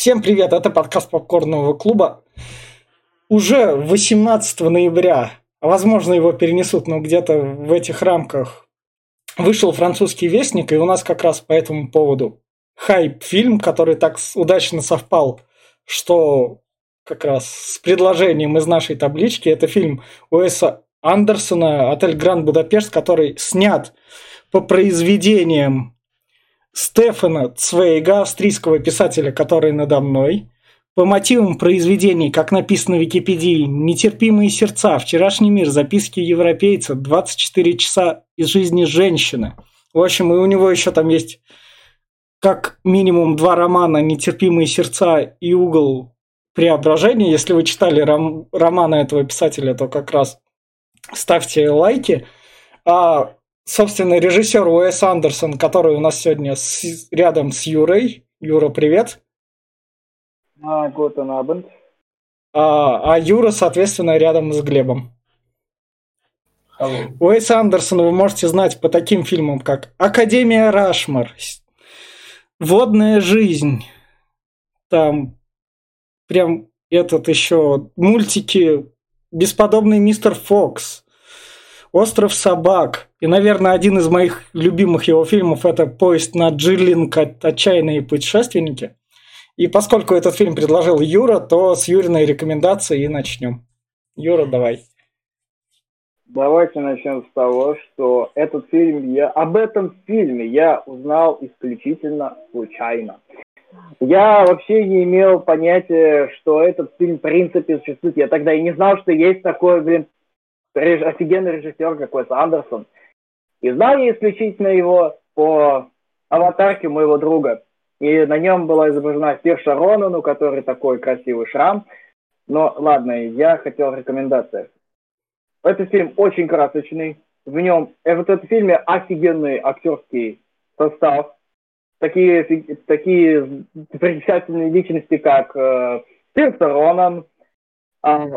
Всем привет, это подкаст Попкорного клуба. Уже 18 ноября, возможно его перенесут, но где-то в этих рамках, вышел французский вестник, и у нас как раз по этому поводу хайп-фильм, который так удачно совпал, что как раз с предложением из нашей таблички. Это фильм Уэса Андерсона «Отель Гранд Будапешт», который снят по произведениям Стефана Цвейга, австрийского писателя, который надо мной. По мотивам произведений, как написано в Википедии, «Нетерпимые сердца», «Вчерашний мир», «Записки европейца», «24 часа из жизни женщины». В общем, и у него еще там есть как минимум два романа «Нетерпимые сердца» и «Угол преображения». Если вы читали ром- романы этого писателя, то как раз ставьте лайки. А собственно, режиссер Уэс Андерсон, который у нас сегодня с, рядом с Юрой. Юра, привет. А, Гутен Абенд. А, а Юра, соответственно, рядом с Глебом. Hello. Уэс Андерсон вы можете знать по таким фильмам, как «Академия Рашмар», «Водная жизнь», там прям этот еще мультики «Бесподобный мистер Фокс», «Остров собак». И, наверное, один из моих любимых его фильмов – это «Поезд на Джиллинг. Отчаянные путешественники». И поскольку этот фильм предложил Юра, то с Юриной рекомендацией и начнем. Юра, давай. Давайте начнем с того, что этот фильм я об этом фильме я узнал исключительно случайно. Я вообще не имел понятия, что этот фильм в принципе существует. Я тогда и не знал, что есть такой, блин, реж... офигенный режиссер, какой-то Андерсон. И знал я исключительно его по аватарке моего друга. И на нем была изображена Сирша Ронан, у которой такой красивый шрам. Но ладно, я хотел рекомендации. Этот фильм очень красочный. В нем, э, в этом фильме офигенный актерский состав. Такие, такие примечательные личности, как э, Сирша Ронан, э,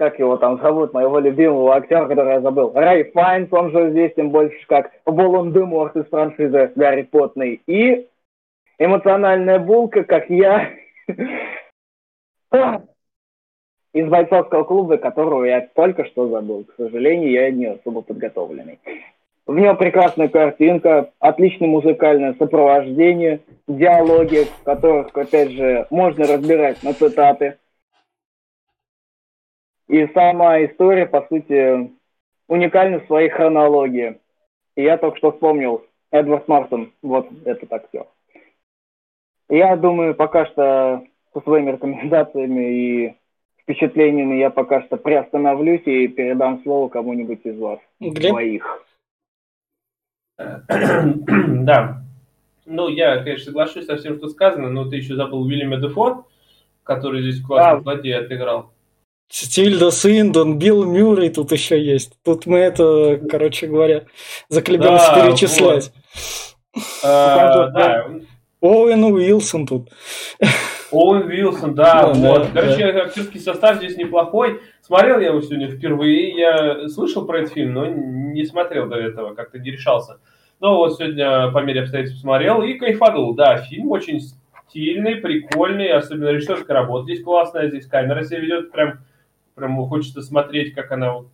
как его там зовут, моего любимого актера, который я забыл, Рэй Файнс, он же известен больше как Волан-де-Морт из франшизы Гарри Поттный, и эмоциональная булка, как я, из бойцовского клуба, которого я только что забыл. К сожалению, я не особо подготовленный. В нем прекрасная картинка, отличное музыкальное сопровождение, диалоги, которых, опять же, можно разбирать на цитаты. И сама история, по сути, уникальна в своей хронологии. И я только что вспомнил Эдвард Мартин, вот этот актер. Я думаю, пока что со своими рекомендациями и впечатлениями я пока что приостановлюсь и передам слово кому-нибудь из вас. Глеб? Двоих. Да. Ну, я, конечно, соглашусь со всем, что сказано, но ты еще забыл Уильяма Дефо, который здесь классно Да. злодея отыграл. Тильда Свиндон, Билл Мюррей тут еще есть. Тут мы это, короче говоря, заклебемся Да, перечислять. А, же, Да, Оуэн Уилсон тут. Оуэн Вилсон, да, Да, вот. да, Короче, актерский состав здесь неплохой. Смотрел я его сегодня впервые. Я слышал про этот фильм, но не смотрел до этого, как-то не решался. Но вот сегодня по мере обстоятельств смотрел и кайфанул. Да, фильм очень стильный, прикольный, особенно режиссерская работа здесь классная, здесь камера себя ведет, прям, прям хочется смотреть, как она вот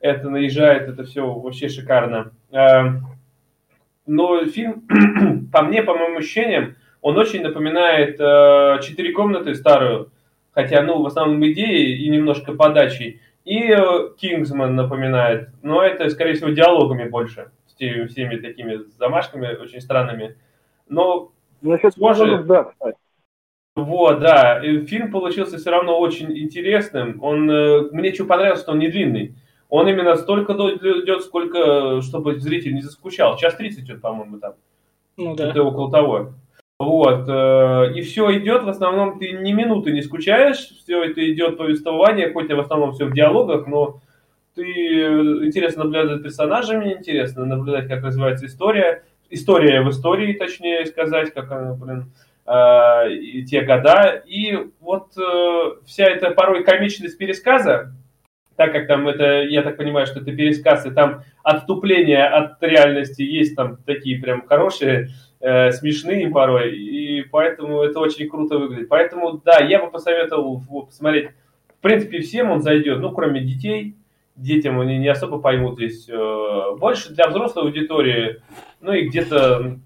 это наезжает, это все вообще шикарно. Эм, Но фильм, по мне, по моим ощущениям, он очень напоминает э, «Четыре комнаты» старую, хотя, ну, в основном идеей и немножко подачей. И э, «Кингсман» напоминает, но это, скорее всего, диалогами больше, с всеми такими замашками очень странными. Но Насчет диалогов, да, кстати. Вот, да, и фильм получился все равно очень интересным. Он, э, мне что понравилось, что он не длинный. Он именно столько идет, сколько, чтобы зритель не заскучал. Час 30 идет, по-моему, там. Ну да. Это около того. Вот. э, И все идет, в основном ты ни минуты не скучаешь, все это идет повествование, хоть и в основном все в диалогах, но ты э, интересно наблюдать за персонажами, интересно наблюдать, как развивается история. История в истории, точнее сказать, как она, блин, э, и те года. И вот э, вся эта порой комичность пересказа, так как там это, я так понимаю, что это пересказ, и там отступление от реальности есть там такие прям хорошие э, смешные порой, и поэтому это очень круто выглядит. Поэтому, да, я бы посоветовал посмотреть, в принципе, всем он зайдет, ну, кроме детей, детям они не особо поймут здесь. Э, больше для взрослой аудитории, ну, и где-то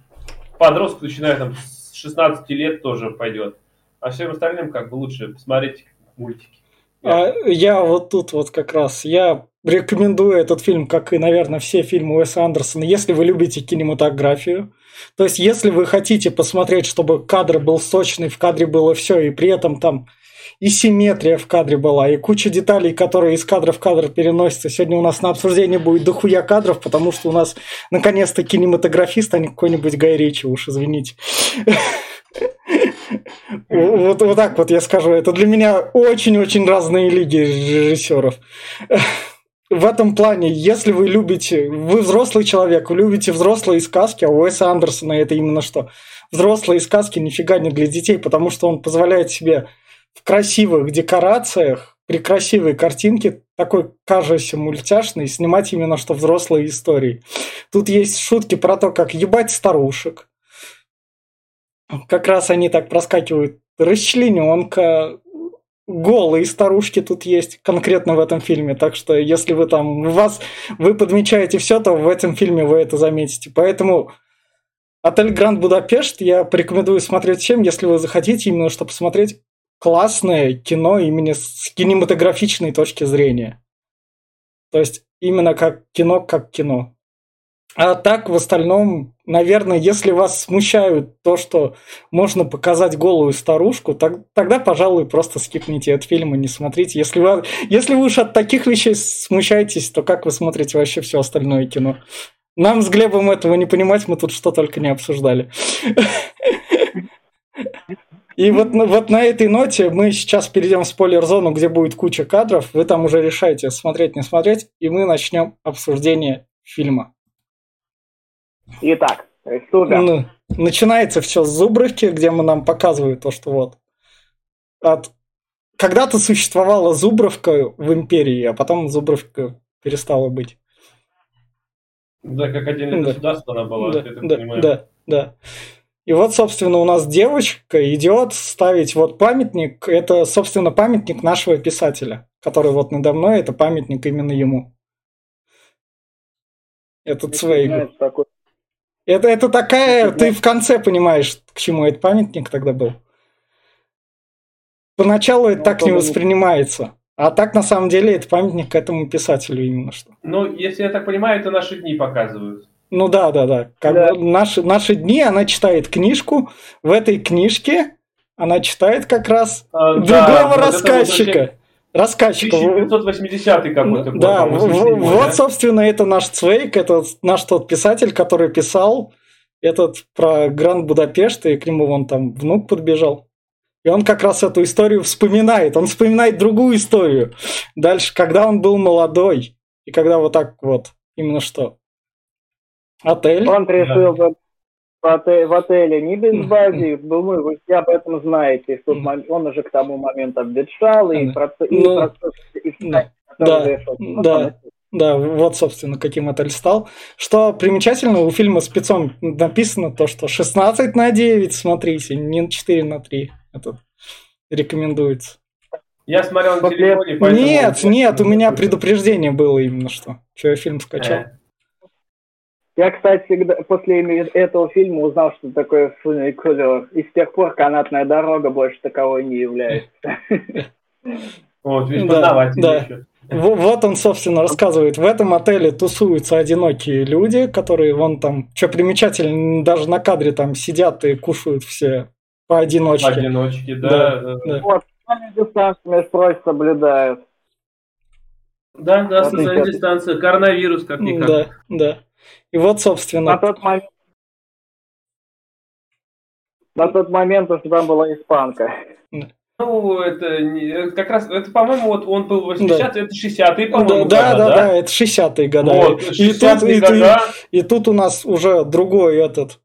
подросток, начиная там с 16 лет, тоже пойдет. А всем остальным, как бы, лучше посмотреть мультики. А, я вот тут вот как раз, я рекомендую этот фильм, как и, наверное, все фильмы Уэса Андерсона, если вы любите кинематографию. То есть, если вы хотите посмотреть, чтобы кадр был сочный, в кадре было все, и при этом там и симметрия в кадре была, и куча деталей, которые из кадра в кадр переносятся. Сегодня у нас на обсуждении будет дохуя кадров, потому что у нас наконец-то кинематографист, а не какой-нибудь Гай Ричи, уж извините. Вот, так вот я скажу. Это для меня очень-очень разные лиги режиссеров. В этом плане, если вы любите, вы взрослый человек, вы любите взрослые сказки, а Уэса Андерсона это именно что? Взрослые сказки нифига не для детей, потому что он позволяет себе в красивых декорациях, при красивой картинке, такой кажущейся мультяшной, снимать именно что взрослые истории. Тут есть шутки про то, как ебать старушек, как раз они так проскакивают. Расчлененка, голые старушки тут есть конкретно в этом фильме. Так что если вы там, вас, вы подмечаете все, то в этом фильме вы это заметите. Поэтому Отель Гранд Будапешт я порекомендую смотреть всем, если вы захотите именно, чтобы посмотреть классное кино именно с кинематографичной точки зрения. То есть именно как кино, как кино. А так, в остальном, наверное, если вас смущают то, что можно показать голую старушку, так, тогда, пожалуй, просто скипните этот фильм и не смотрите. Если вы, если вы уж от таких вещей смущаетесь, то как вы смотрите вообще все остальное кино? Нам с Глебом этого не понимать, мы тут что только не обсуждали. И вот, вот на этой ноте мы сейчас перейдем в спойлер-зону, где будет куча кадров. Вы там уже решаете, смотреть, не смотреть. И мы начнем обсуждение фильма. Итак. Ну, начинается все с Зубровки, где мы нам показывают то, что вот от когда-то существовала Зубровка в империи, а потом Зубровка перестала быть. Да, как отдельное да. государство она была, да, да, да, да. И вот, собственно, у нас девочка идет ставить вот памятник. Это, собственно, памятник нашего писателя, который вот надо мной, это памятник именно ему. Этот Цвейгу. Это, это такая, ты в конце понимаешь, к чему этот памятник тогда был. Поначалу это ну, так не воспринимается. А так, на самом деле, это памятник к этому писателю именно что. Ну, если я так понимаю, это наши дни показывают. Ну да, да, да. Как да. Бы наши, наши дни, она читает книжку. В этой книжке она читает как раз а, другого да, рассказчика. Вот рассказчика. 1980 какой-то год. Да, вот, собственно, это наш Цвейк, это наш тот писатель, который писал этот про Гранд Будапешт, и к нему вон там внук подбежал. И он как раз эту историю вспоминает. Он вспоминает другую историю. Дальше, когда он был молодой, и когда вот так вот, именно что. Отель. Он решил да в, отеле, в отеле не без бази. Думаю, вы все об этом знаете. Он уже к тому моменту обветшал, и, процесс, и, ну, процесс, да, да, да, да, вот, собственно, каким отель стал. Что примечательно, у фильма спецом написано то, что 16 на 9, смотрите, не 4 на 3. Это рекомендуется. Я смотрел на телефоне, поэтому... Нет, нет, у меня предупреждение было именно что. Что я фильм скачал. Э. Я, кстати, после этого фильма узнал, что такое фуникулер, и с тех пор канатная дорога больше таковой не является. Вот, видишь, да, да. Вот он, собственно, рассказывает. В этом отеле тусуются одинокие люди, которые вон там, что примечательно, даже на кадре там сидят и кушают все поодиночке. Поодиночке, да. да, да. Вот, дистанцию строй соблюдают. Да, да, социальная дистанция, коронавирус как-никак. Да, да. И вот, собственно... На тот момент, на тот момент уже там была испанка. Ну, это не, как раз, это, по-моему, вот он был 80 да. это 60-е, по-моему, да, года, да, да, да, это 60-е годы. Вот, и, тут, года. И, и, и тут у нас уже другой этот,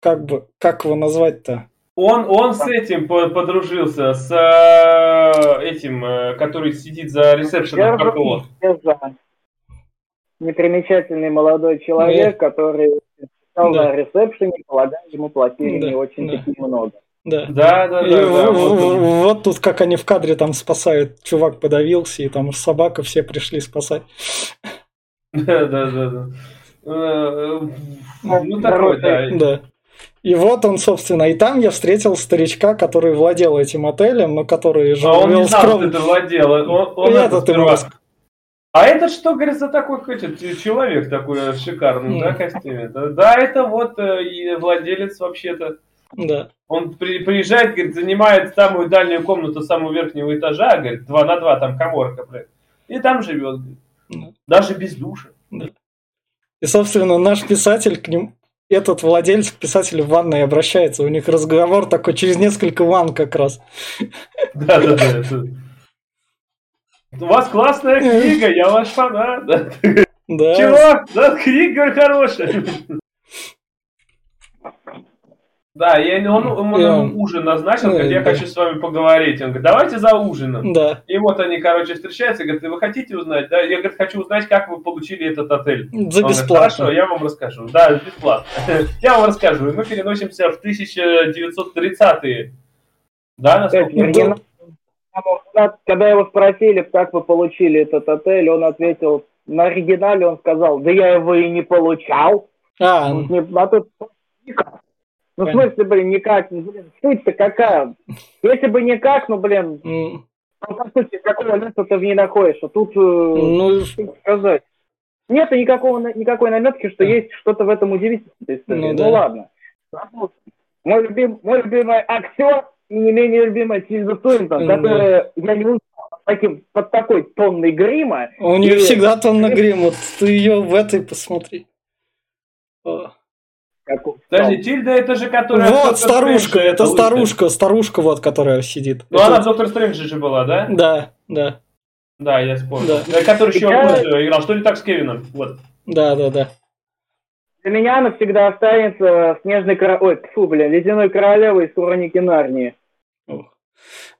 как бы, как его назвать-то? Он, он с этим подружился, с э, этим, э, который сидит за ресепшеном, как его? Непримечательный молодой человек, который стоял да. на ресепшене, полагаю, ему платили да. не очень да. таки много. Да. Да, да, и да, в, да. Вот, вот тут как они в кадре там спасают, чувак подавился, и там собака все пришли спасать. Да, да, да, да. Э, ну, такой, да. Да. И вот он, собственно, и там я встретил старичка, который владел этим отелем, но который жил... А он не знал, скром... что ты владел. Он, он этот сперва... А это что, говорит, за такой хочет, человек такой шикарный, mm. да, костюме? Да, это вот э, и владелец вообще-то. Да. Он при, приезжает, говорит, занимает самую дальнюю комнату самого верхнего этажа, говорит, два на два, там коморка, блядь. И там живет, говорит. Да. Даже без душа. Да. И, собственно, наш писатель к ним, этот владелец к писателю в ванной обращается. У них разговор такой через несколько ванн как раз. Да, да, да. У вас классная книга, я ваш фанат. Да. Чего? Да, книга хорошая. Да, и он, он, он ужин назначил, говорит, я да. хочу с вами поговорить. Он говорит, давайте за ужином. Да. И вот они, короче, встречаются, говорят, вы хотите узнать? Да, я, говорит, хочу узнать, как вы получили этот отель. За бесплатно. Говорит, Хорошо, я вам расскажу. Да, бесплатно. Я вам расскажу. Мы переносимся в 1930-е. Да, насколько? Когда его спросили, как вы получили этот отель, он ответил, на оригинале он сказал, да я его и не получал. А, не, а тут ну, в смысле, блин, никак, ну, блин, суть-то какая? Если бы никак, ну, блин, mm. ну, по сути, какого леса ты в ней находишься? Тут, э, ну, что сказать? Нет никакого, никакой наметки, что есть что-то в этом удивительном. Ну, ну да. ладно. Мой, любим, мой любимый актер и не менее любимая Тильда Суинтон, да. которая, я не таким, под такой тонной грима. У нее и... всегда тонна грима, вот ты ее в этой посмотри. Подожди, Тильда это же которая... Вот, старушка, Стрэндж, это старушка, старушка вот, которая сидит. Ну, это... она в Доктор Стрэндже же была, да? Да, да. Да, я вспомнил. Да. Э, который еще я... играл. Что не так с Кевином? Вот. Да, да, да. Для меня она всегда останется снежной королевой, ой, фу, блин, ледяной королевой из Хроники Нарнии.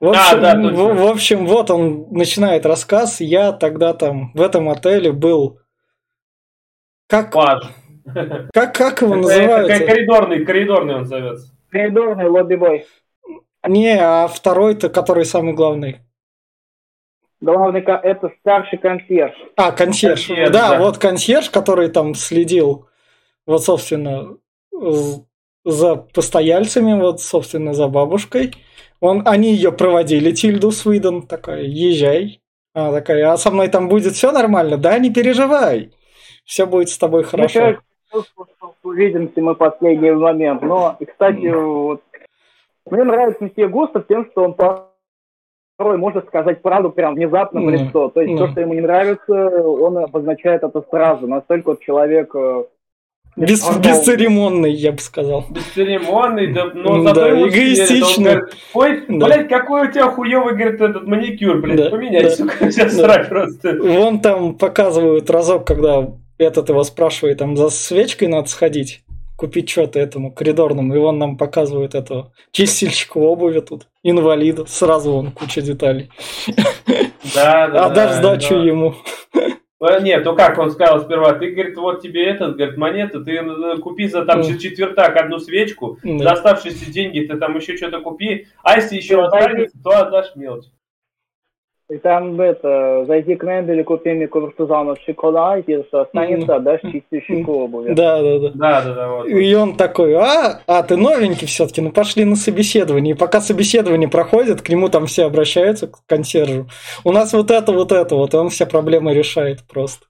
В общем, да, да, в, в общем, вот он начинает рассказ. Я тогда там в этом отеле был как Паж. Как, как его называют? Это коридорный, коридорный он зовется. Коридорный лобби-бой. Не, а второй-то, который самый главный. Главный это старший консьерж. А, консьерж. консьерж да, да, вот консьерж, который там следил, вот, собственно, за постояльцами, вот, собственно, за бабушкой. Он, они ее проводили, Тильду Свиден, такая, езжай. Она такая, а со мной там будет все нормально? Да, не переживай. Все будет с тобой хорошо. Ну, увидимся мы последний момент. Но, и, кстати, вот, мне нравится Месье Густав тем, что он порой может сказать правду прям внезапно в лицо. То есть то, что ему не нравится, он обозначает это сразу. Настолько вот человек э, без, бесцеремонный, я бы сказал. Бесцеремонный, да, но зато да, эгоистичный. Говорит, Ой, да. блядь, какой у тебя хуёвый, говорит, этот маникюр, блядь, да, поменяй, да. сука, сейчас да. просто. Вон там показывают разок, когда этот его спрашивает, там за свечкой надо сходить, купить что-то этому коридорному, и он нам показывает этого чистильщика обуви тут, инвалида, сразу он куча деталей. Да, да, Отдав сдачу ему. Э, нет, ну как он сказал сперва, ты, говорит, вот тебе этот, говорит, монета, ты э, купи за там mm. четвертак одну свечку, mm. за оставшиеся деньги ты там еще что-то купи, а если еще останется, то отдашь мелочь. И там это, зайди к Менделю, купи мне куртузанов шоколад, и что останется, отдашь чистящику обуви. Да, да, да. Да, да, да. Вот. И он такой, а, а ты новенький все-таки, ну пошли на собеседование. И пока собеседование проходит, к нему там все обращаются, к консьержу. У нас вот это, вот это, вот, и он все проблемы решает просто.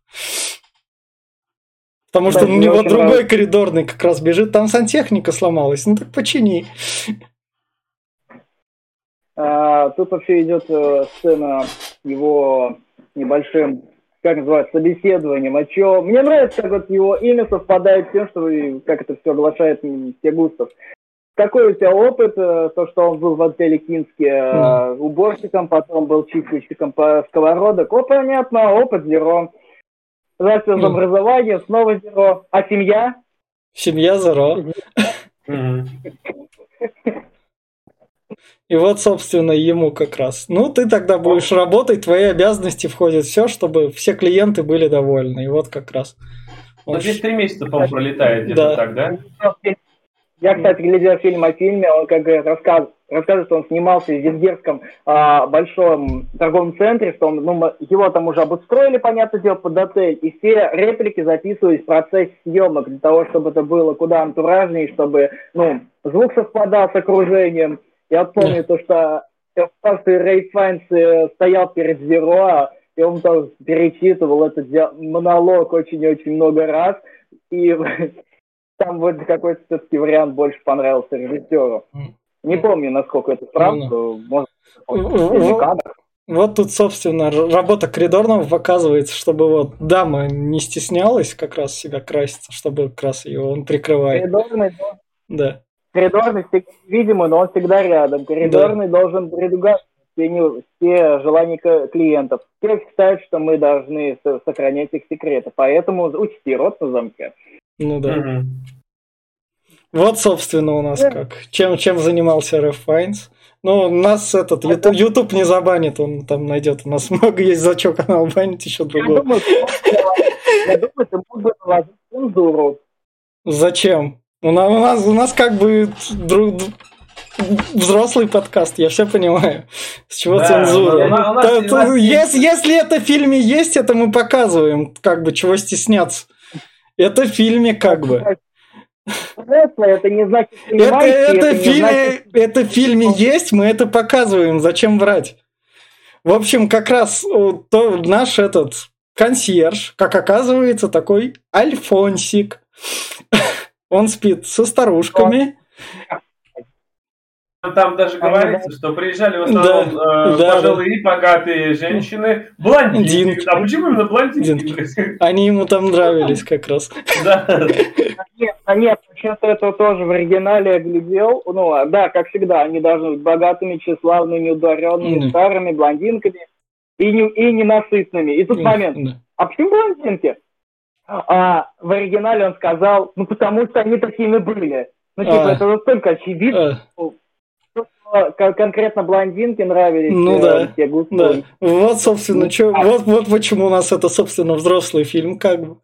Потому да, что у него другой нравится. коридорный как раз бежит, там сантехника сломалась, ну так почини. А, тут вообще идет э, сцена его небольшим, как называется, собеседованием. О чем? Мне нравится, как вот его имя совпадает с тем, что как это все оглашает Густав. Какой у тебя опыт, э, то, что он был в отеле Кинске mm. уборщиком, потом был чистильщиком по сковородок? О, понятно, опыт зеро. Дальше mm. образование, снова зеро. А семья? Семья зеро. И вот, собственно, ему как раз. Ну, ты тогда будешь работать, твои обязанности входят все, чтобы все клиенты были довольны. И вот как раз Ну, здесь три месяца, по-моему, пролетает где-то Да. так, да? Я, кстати, глядел фильм о фильме, он как говорит, рассказ, рассказывает, что он снимался в Венгерском а, большом торговом центре, что он, ну, его там уже обустроили, понятное дело, под отель, и все реплики записывались в процессе съемок для того, чтобы это было куда антуражнее, чтобы, ну, звук совпадал с окружением. Я помню то, что старший Рэй Файнс стоял перед Зеро, и он там перечитывал этот монолог очень-очень много раз, и там вот какой-то все-таки вариант больше понравился режиссеру. Не помню, насколько это правда, может, Ну, это ну, кадр. Вот тут, собственно, работа коридорного показывается, чтобы вот дама не стеснялась как раз себя краситься, чтобы как раз ее он прикрывает. Коридорный, Да. Коридорный всегда видимый, но он всегда рядом. Коридорный должен предугадывать все, желания клиентов. Все считают, что мы должны со- сохранять их секреты, поэтому учти рот на замке. Ну да. Мгм. Вот, собственно, у нас Да. как. Чем, чем занимался Файнс. Ну, нас этот YouTube, YouTube не забанит, он там найдет. У нас много есть за что канал банить, еще Я другой. думаю, ты мог бы наложить- я думаю, ты мог бы наложить цензуру. Зачем? У нас, у нас, у нас как бы друг, взрослый подкаст, я все понимаю. С чего Да, цензура? Та- у та- нас если, если это в фильме есть, это мы показываем. Как бы, чего стесняться? Это в фильме как бы. Взрослый, это не значит Это, это, не в фильме, значит- это в фильме есть, мы это показываем. Зачем врать? В общем, как раз о, то, наш этот консьерж, как оказывается, такой Альфонсик. Он спит со старушками. Там даже А, говорится, что приезжали в основном Да, э, да, пожилые, богатые женщины, блондинки. Динки. А почему именно блондинки? Динки. Они ему там нравились как раз. Да. Нет, а нет, почему-то это тоже в оригинале я глядел. Ну, а, да, как всегда, они должны быть богатыми, тщеславными, неударенными, Мгм. старыми, блондинками и, не, и ненасытными. И тут момент. Да. А почему блондинки? А в оригинале он сказал, ну, потому что они такими были. Ну, типа, А. это настолько очевидно, А, конкретно блондинки нравились Ну э, да, те Да. Вот, собственно, Ну, чё- а- вот, вот почему у нас это, собственно, взрослый фильм, как бы.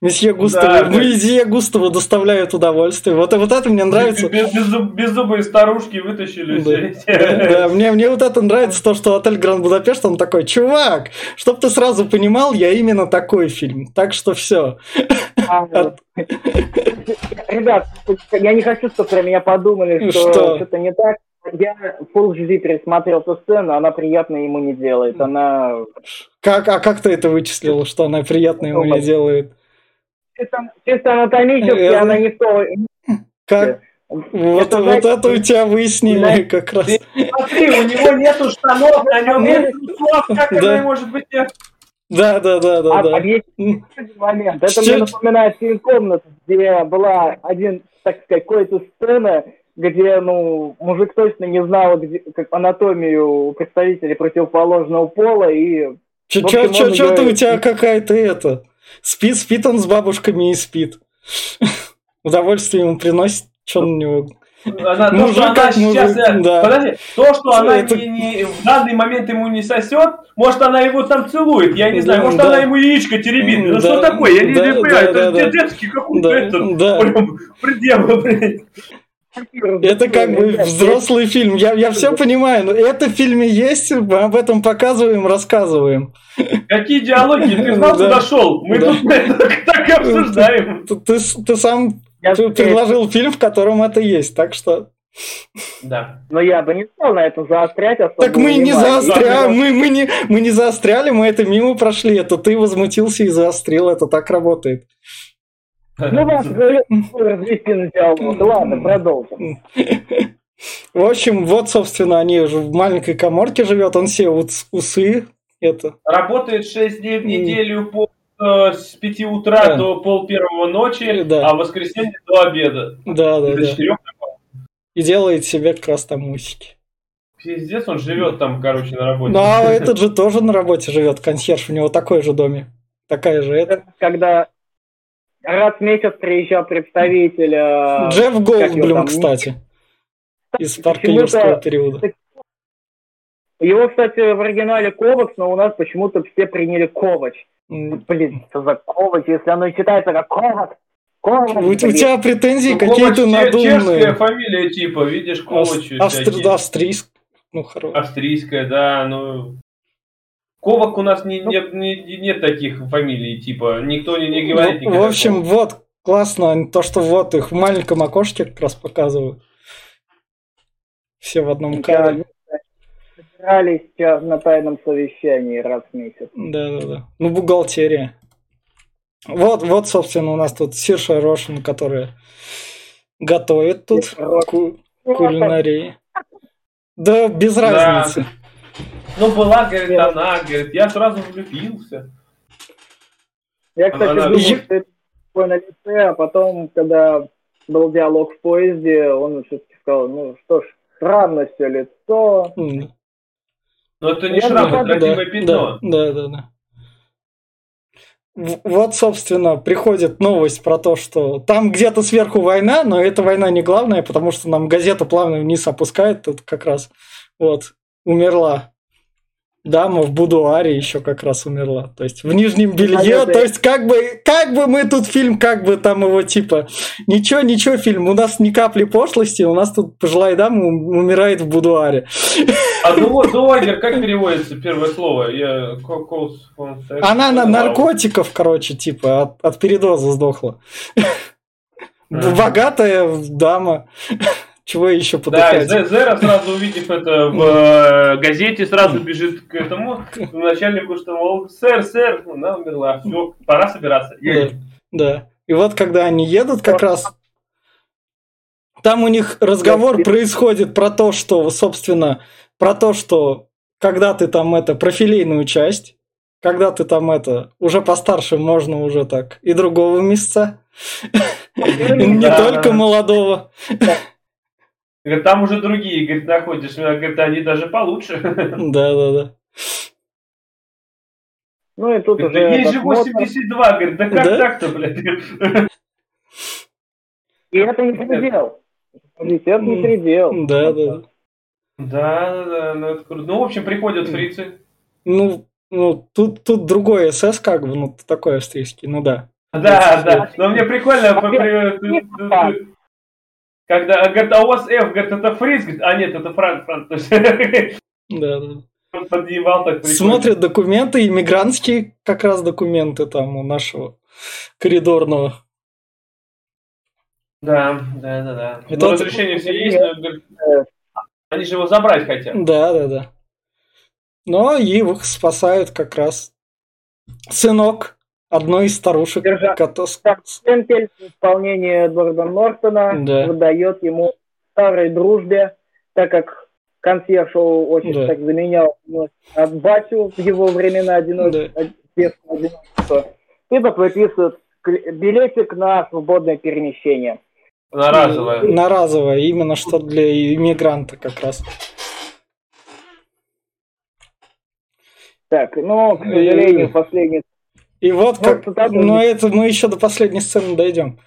Месье Густаво, Да, да. месье Густаво доставляют удовольствие. Вот, вот это мне нравится. Без- беззуб- Беззубые старушки вытащили Да, все да, мне, мне вот это нравится, то, что отель Гранд Будапешт, он такой, чувак, чтоб ты сразу понимал, я именно такой фильм. Так что все. А, Ребят, я не хочу, чтобы про меня подумали, что Что? что-то не так. Я Full HD пересмотрел эту сцену, она приятно ему не делает. Она Как, а как ты это вычислил, что она приятно ему не делает? чисто, чисто анатомически, Э, она не то. Как? Вот, Это, вот это у тебя выяснили знаете, как раз. Смотри, у него нету штанов, на нем нет трусов, как Да. она может быть? Да, да, да, да, А- да. момент. Это Чё- мне напоминает фильм «Комната», где была один, так сказать, какая-то сцена, где, ну, мужик точно не знал где, как анатомию представителей противоположного пола, и чё, он чё ты у тебя какая-то это? Спит, спит он с бабушками и спит. Удовольствие ему приносит, что на него. Она, то, Мужик что она сейчас, мужик, да. подожди, то, что она Это- не, не- в данный момент ему не сосет, может, она его там целует, я не знаю, Да, может, да. она ему яичко теребит. Ну, Да, что такое? Я не, да, не да, понимаю, да, это да. детский какой-то Да, этот, да. прям предел, блядь. Это как бы взрослый фильм. Я, я все понимаю, но это в фильме есть, мы об этом показываем, рассказываем. Какие диалоги? Ты знал, Да. куда шел? Мы тут так и обсуждаем. Ты, ты, с- ты сам предложил фильм, в котором это есть, так что... Да. Но я бы не стал на это заострять Так мы не заостряем, мы, мы, не, мы не заостряли, мы это мимо прошли, это ты возмутился и заострил, это так работает. Ну, вас развести на. Ладно, продолжим. В общем, вот, собственно, они уже в маленькой коморке живет, он себе вот усы, это... Работает 6 дней в неделю по, э, с 5 утра Да. до пол первого ночи, Да. а в воскресенье до обеда. Да, да, До да. 4 И делает себе как раз там усики. Пиздец, он живет там, короче, на работе. Ну, а этот же тоже на работе живет, консьерж, у него такой же доме. Такая же это. Когда раз в месяц приезжал представитель... э, Джефф Голдблюм, там, кстати. Из паркелевского периода. Его, кстати, в оригинале Ковакс, но у нас почему-то все приняли Ковач. Блин, что за Ковач, если оно читается как Ковакс? Ковач, у, у тебя претензии Ну, какие-то Ковач че- Чешская надуманные. фамилия типа, видишь, Ковач. Австр... Австрийск. Ну, хорошо. Австрийская, да, ну... Ковак у нас не, не- не- нет таких фамилий, типа, никто не, не говорит Ну, никогда в общем, Ковак. вот, классно, то, что вот их в маленьком окошке как раз показывают. Все в одном кадре. Собирались сейчас на тайном совещании раз в месяц. Да, да, да. Ну, бухгалтерия. Вот, вот, собственно, у нас тут Сирша Рошин, которая готовит тут ку- кулинарии. Да, без разницы. Ну, была, говорит, Нет. она, говорит, я сразу влюбился. Я, кстати, Она- думал, что это такое на лице, а потом, когда был диалог в поезде, он все-таки сказал, ну что ж, странно все лицо. М, Но это не Я шрам, это родимое пятно. Да, да, да, да. Вот, собственно, приходит новость про то, что там где-то сверху война, но эта война не главная, потому что нам газета плавно вниз опускает, тут как раз вот умерла дама в будуаре еще как раз умерла. То есть в нижнем белье, Понятно. то есть как бы, как бы мы тут фильм, как бы там его типа, ничего, ничего фильм, у нас ни капли пошлости, у нас тут пожилая дама ум- умирает в будуаре. А ду- дуагер, как переводится первое слово? Я... Она на А, наркотиков, короче, типа, от, от передоза сдохла. Богатая дама. Чего еще Да, подыхать? Зе- Зера, сразу увидев это в э, газете, сразу бежит к этому начальнику, что, мол, сэр, сэр, она умерла, все, пора собираться. Да, да. И вот когда они едут, как раз там у них разговор происходит про то, что, собственно, про то, что когда ты там это профилейную часть, когда ты там это уже постарше, можно уже так и другого месяца, не Да, только да. молодого. Говорит, там уже другие, говорит, находишь, говорит, они даже получше. Да, да, да. Ну и тут Говорит, уже да есть же этот Моцарт. 82, говорит, да как Да? так-то, блядь? И это не предел. Это не предел. Да, да, да. Да, да, да, ну это круто. Ну, в общем, приходят фрицы. Ну, ну тут, тут другой СС, как бы, ну, такой австрийский, ну да. Да, да. Но мне прикольно, когда говорит, а у вас F, говорит, это фриц, говорит, а нет, это Франк, Франк. Да, да. он подъебал так. Смотрят документы, иммигрантские как раз документы там у нашего коридорного. Да, да, да, да. Это Ну, разрешение все есть, но говорит, они же его забрать хотят. Да, да, да. Но их спасают как раз сынок одной из старушек. Держа- кото- Темпель в исполнении Эдварда Нортона Да. выдает ему старой дружбе, так как консьерж очень Да. так заменял ну, от батю в его времена одиночества, детского одиночества. И так выписывает к- билетик на свободное перемещение. На разовое. На разовое, именно что для иммигранта как раз. Так, но, к сожалению, последний... И вот как... цитату Но не- это мы еще до последней сцены дойдем.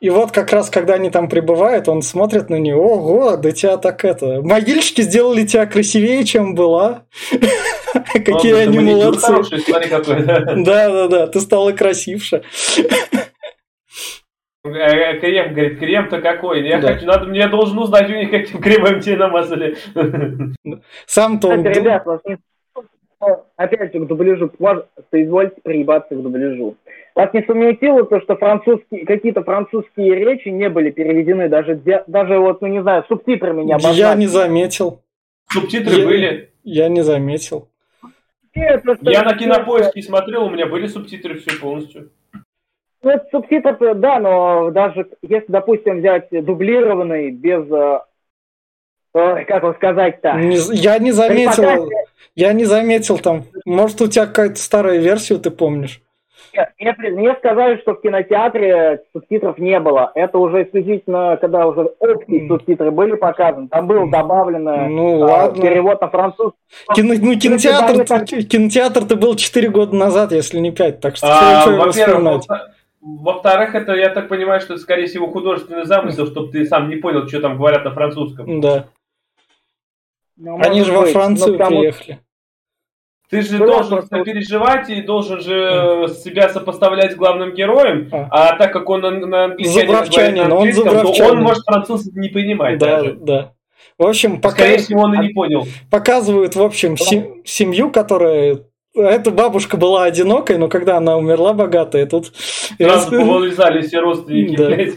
И вот как раз, когда они там прибывают, он смотрит на нее, ого, да тебя так это... Могильщики сделали тебя красивее, чем была. Какие Он, они молодцы. хороший, смотри какой. да. Да, да, да, ты стала красивше. Э, Крем, говорит, крем-то какой? Я Да. хочу, надо, мне должен узнать у них, каким кремом тебе намазали. Сам-то он... Кстати, ребят, вас не... Опять же, к дубляжу. Соизвольте приебаться к дубляжу. Вас не смутило то, что французские, какие-то французские речи не были переведены, даже, даже вот, ну не знаю, субтитрами не Я обозначены. не заметил. Субтитры Я- были. Я не заметил. Нет, Я на кинопоиске смотрел, у меня были субтитры все полностью. Ну, это субтитры, да, но даже если, допустим, взять дублированный без... э, ой, как вам сказать-то? Не я не заметил. Я не заметил там. Может, у тебя какая-то старая версия, ты помнишь? Нет, Мне, мне сказали, что в кинотеатре субтитров не было. Это уже исключительно, когда уже общие М. субтитры были показаны. Там было добавлено Ну, а, ладно. перевод на французский. Кино, ну, кинотеатр, так- кинотеатр-то был 4 года назад, если не 5, так что А, что вспоминать? во- во-вторых, это, я так понимаю, что это, скорее всего, художественный замысел, чтобы ты сам не понял, что там говорят на французском. Да. Ну, Они может же во быть, но Францию приехали. Ты же Ну, должен просто вот- сопереживать и должен же себя сопоставлять с главным героем, А. а, так как он на, на английском на он то он может французский не понимать Да, даже. да. В общем, пока Скорее всего, он и не понял. показывают, в общем, се- семью, которая... Эта бабушка была одинокой, но когда она умерла богатая, тут... Сразу повылезали все родственники, Да. блядь.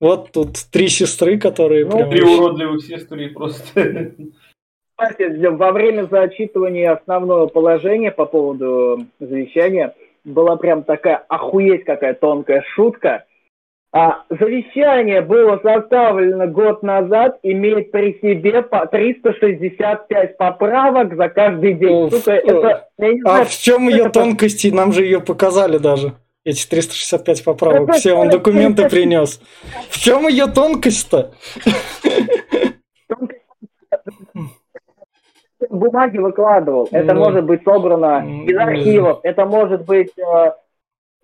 Вот тут три сестры, которые Ну, прям Три уродливых сестры просто. Кстати, во время зачитывания основного положения по поводу завещания была прям такая охуеть какая тонкая шутка. А, завещание было составлено год назад, имеет при себе по 365 поправок за каждый день. Сука, это... я не А знаю, в чем ее это- тонкости? Нам же ее показали даже. Эти 365 поправок. Все, он документы 365. принес. В чем ее тонкость-то? бумаги выкладывал. Это Ну, может быть собрано из архивов. Это может быть э,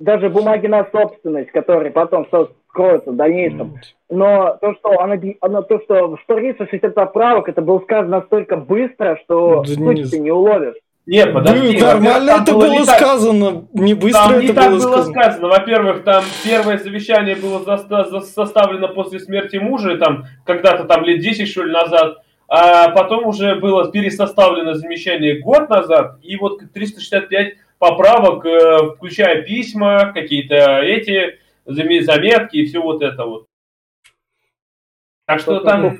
даже бумаги на собственность, которые потом скроются в дальнейшем. Но то, что она, она- то, что в 360 поправок, это было сказано настолько быстро, что суть не- ты не уловишь. Не, Да, подожди. нормально во-первых, там это было было не так- сказано. Не быстро Там не это так было сказано. сказано. Во-первых, там первое завещание было за- составлено после смерти мужа, там когда-то там лет 10, что ли, назад. А потом уже было пересоставлено завещание год назад. И вот 365 поправок, э, включая письма, какие-то эти заме- заметки и все вот это вот. Так что там...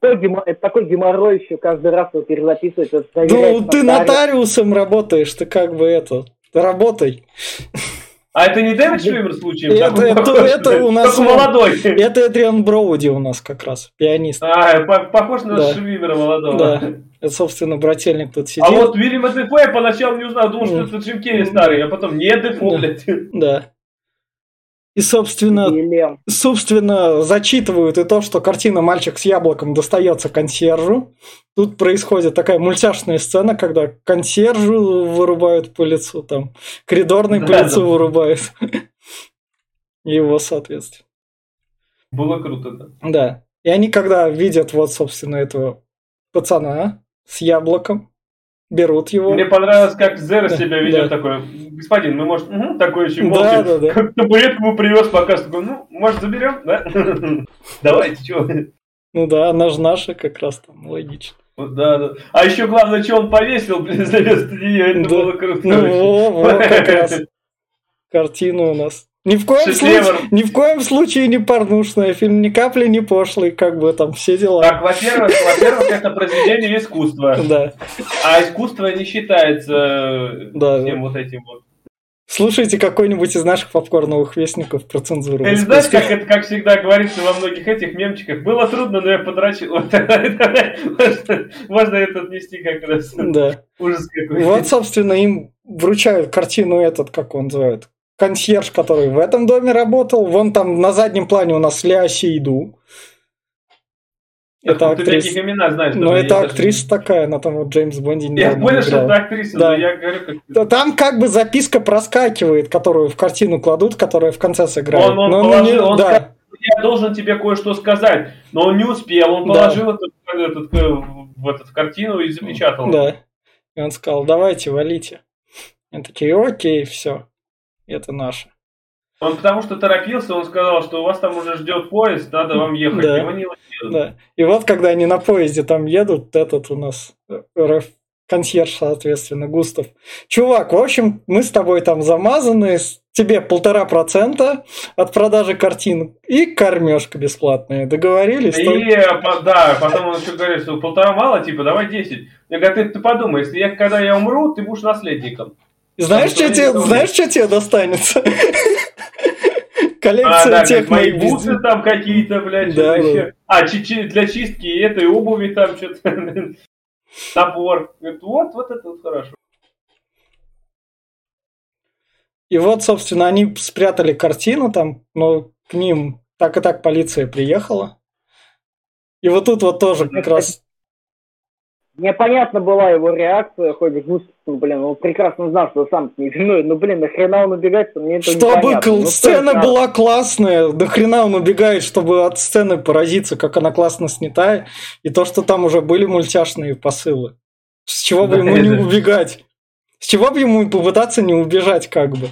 Такой гемо- Это такой геморрой еще каждый раз его перезаписывать. это Ну, ты нотариус. нотариусом работаешь, ты как бы это... Работай. А это не Дэвид Швимер случаем? Это- это- похож, это у нас молодой. Это Эдриан Броуди у нас как раз, пианист. А, по- похож на Да. Швимера молодого. Да. Это, собственно, брательник тут сидит. А вот Вильяма Дефо я поначалу не узнал, думал, что это Джим Керри старый, а потом не Дефо, Да. блядь. Да. И, собственно, Елем. собственно, зачитывают и то, что картина «Мальчик с яблоком» достается консьержу. Тут происходит такая мультяшная сцена, когда консьержу вырубают по лицу, там, коридорный по Да, лицу да. вырубают. Его, соответственно. Было круто, да. Да. И они, когда видят вот, собственно, этого пацана с яблоком, берут его. Мне понравилось, как Зера Да, себя ведет да. такой, господин, мы, может, угу, такой еще Да, молча, да, да. как табуретку ему привез, пока такой, ну, может, заберем, да? Давайте, чего? Ну да, она же наша как раз там, логично. Вот, да, да. А еще главное, что он повесил, блин, вместо нее, это Да. было круто. Ну, вообще. во, во, как раз картина у нас. Ни в коем случае, ни в коем случае не порнушная, фильм ни капли не пошлый, как бы там все дела. Так, во-первых, во-первых, это произведение искусства, Да, а искусство не считается Да, всем вот этим вот. слушайте какой-нибудь из наших попкорновых вестников про цензуру. Или знаешь, как это, как всегда говорится во многих этих мемчиках, было трудно, но я подрочил. Можно- это отнести как раз. Да. Ужас какой. Вот, собственно, им вручают картину этот, как он называют, консьерж, который в этом доме работал. Вон там на заднем плане у нас Ля Сейду. Это Ты таких актриса. имена знаешь. Но даже я это даже- актриса такая, она там вот Джеймс Бонди Я недавно понял, что это актриса, Да. но я говорю, как... Да Там как бы записка проскакивает, которую в картину кладут, которая в конце сыграет. Он- он Но положил- не- он да, сказал, Я должен тебе кое-что сказать, но он не успел, он Да. положил это, этот, э, в, этот, в картину и запечатал. да. И он сказал, давайте, валите. Они такие, окей, все. Это наше. Он потому что торопился, он сказал, что у вас там уже ждет поезд, надо вам ехать. Да. Его не. Да. И вот, когда они на поезде там едут, этот у нас э, РФ консьерж, соответственно, Густав. Чувак, в общем, мы с тобой там замазаны, тебе полтора процента от продажи картин и кормежка бесплатная. Договорились? И, То- э, да, потом он еще говорит, что полтора мало, типа, давай 10. Я говорю, ты, ты подумай, если я, когда я умру, ты будешь наследником. Знаешь, что тебе, знаешь, что тебе достанется? А, Коллекция да, тех мои моих бусы бездел- там какие-то, блядь, Да, что-то да. еще. А, чи- чи- для чистки этой обуви там что-то. Набор. Вот, вот это вот хорошо. И вот, собственно, они спрятали картину там, но к ним так и так полиция приехала. И вот тут вот тоже как раз... Непонятна была его реакция, хоть Густ, ну, блин, он прекрасно знал, что сам не виновен, ну, блин, нахрена он убегает, мне это Чтобы Ну, сцена это? была классная, нахрена он убегает, чтобы от сцены поразиться, как она классно снята, и то, что там уже были мультяшные посылы. С чего бы ему не убегать? С чего бы ему попытаться не убежать, как бы?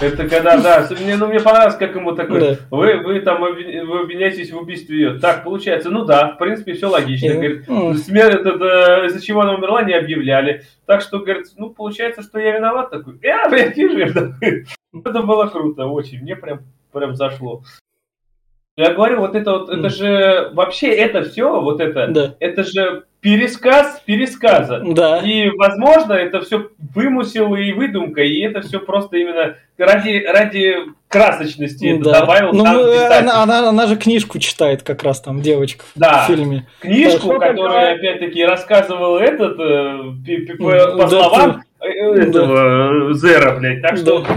Это когда, да, мне, ну, мне понравилось, как ему такой, Да. вы, вы там вы обвиняетесь в убийстве ее. Так, получается, ну да, в принципе, все логично. И- Говорит, м. смерть, этот, э, из-за чего она умерла, не объявляли. Так что, говорит, ну, получается, что я виноват такой. Я, блядь. Это было круто, очень. Мне прям, прям зашло. Я говорю, вот это вот, это М. же, вообще это все, вот это, Да. это же пересказ пересказа. Да. И, возможно, это все вымысел и выдумка, и это все просто именно ради, ради красочности это Да. добавил Ну, писатель. она, она, она же книжку читает как раз там, девочка Да. в фильме. Книжку, которую, такое? опять-таки, рассказывал этот, э, по, Да, по да, словам э, этого э, Зера, блядь. Так что, Да.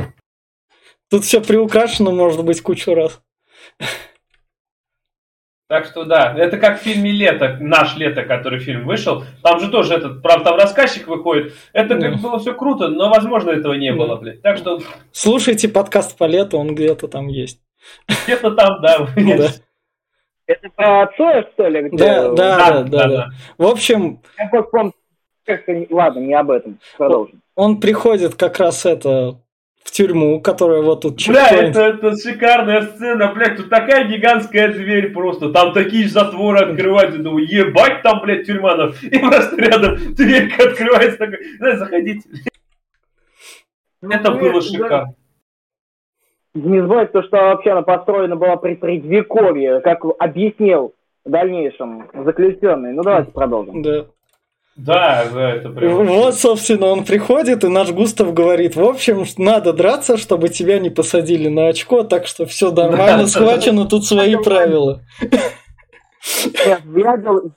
Тут все приукрашено, может быть, кучу раз. Так что, да, это как в фильме «Лето», «Наш лето», который фильм вышел. Там же тоже этот, правда, там рассказчик выходит. Это как было все круто, но, возможно, этого не было, блядь. Так что, Слушайте подкаст по лету, он где-то там есть. где-то там, да. Да. Это про Цоя, что ли? Где... Да, да, да, да, да. В общем, Я просто помню, Ладно, не об этом. Продолжим. он приходит как раз это в тюрьму, которая вот тут Бля, это, это шикарная сцена, блядь, тут такая гигантская дверь просто, там такие же затворы открываются, думаю, ебать там, блядь, тюрьма, ну». и просто рядом дверька открывается, такой, «Да, заходите. Это Ну, было да. шикарно. Не забывайте, то, что вообще она построена была при предвековье, как объяснил в дальнейшем заключенный. Ну, давайте продолжим. Да. Да, да, это прям... Вот, собственно, он приходит, и наш Густав говорит, в общем, надо драться, чтобы тебя не посадили на очко, так что все нормально, Да. схвачено, тут свои правила. Нет, я делал,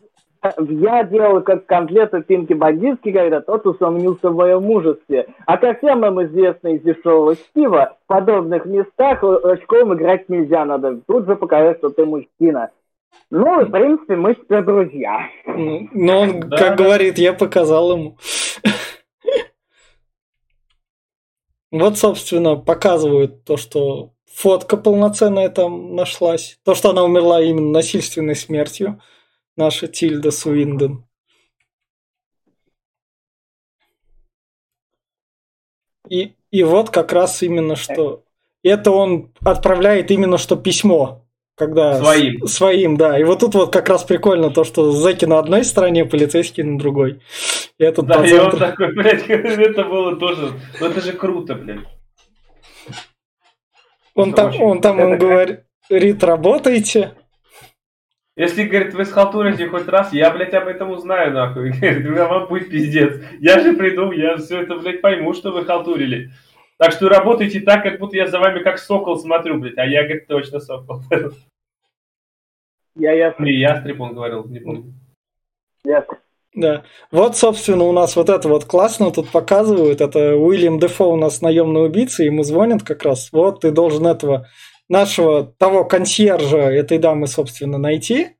я делал как конкретно Пинки Бандитский, когда тот усомнился в моем мужестве. А как всем нам известно из дешевого чтива, в подобных местах очком играть нельзя, надо тут же показать, что ты мужчина. Ну, и, в принципе, мы теперь друзья. Ну, Но он, Да, как да. говорит, я показал ему. Вот, собственно, показывают то, что фотка полноценная там нашлась. То, что она умерла именно насильственной смертью. Наша Тильда Суинден. И, и вот как раз именно что... Это он отправляет именно что письмо. Когда Своим. с- своим, да. И вот тут вот как раз прикольно то, что зэки на одной стороне, полицейские на другой. И этот Да, и пацан- он такой, блядь, это было тоже... Ну, это же круто, блядь. он это там, очень- он там это говорит, работайте. Если, говорит, вы схалтурите хоть раз, я, блядь, об этом узнаю, нахуй. Говорит, «Да вам будет пиздец. Я же приду, я все это, блядь, пойму, что вы халтурили. Так что работайте так, как будто я за вами как сокол смотрю, блядь. А я, говорит, точно сокол. Я, я, Не, ястреб он говорил, не помню. я. Да. Вот, собственно, у нас вот это вот классно тут показывают. Это Уильям Дефо у нас наемный убийца, ему звонят как раз. Вот ты должен этого нашего того консьержа этой дамы, собственно, найти,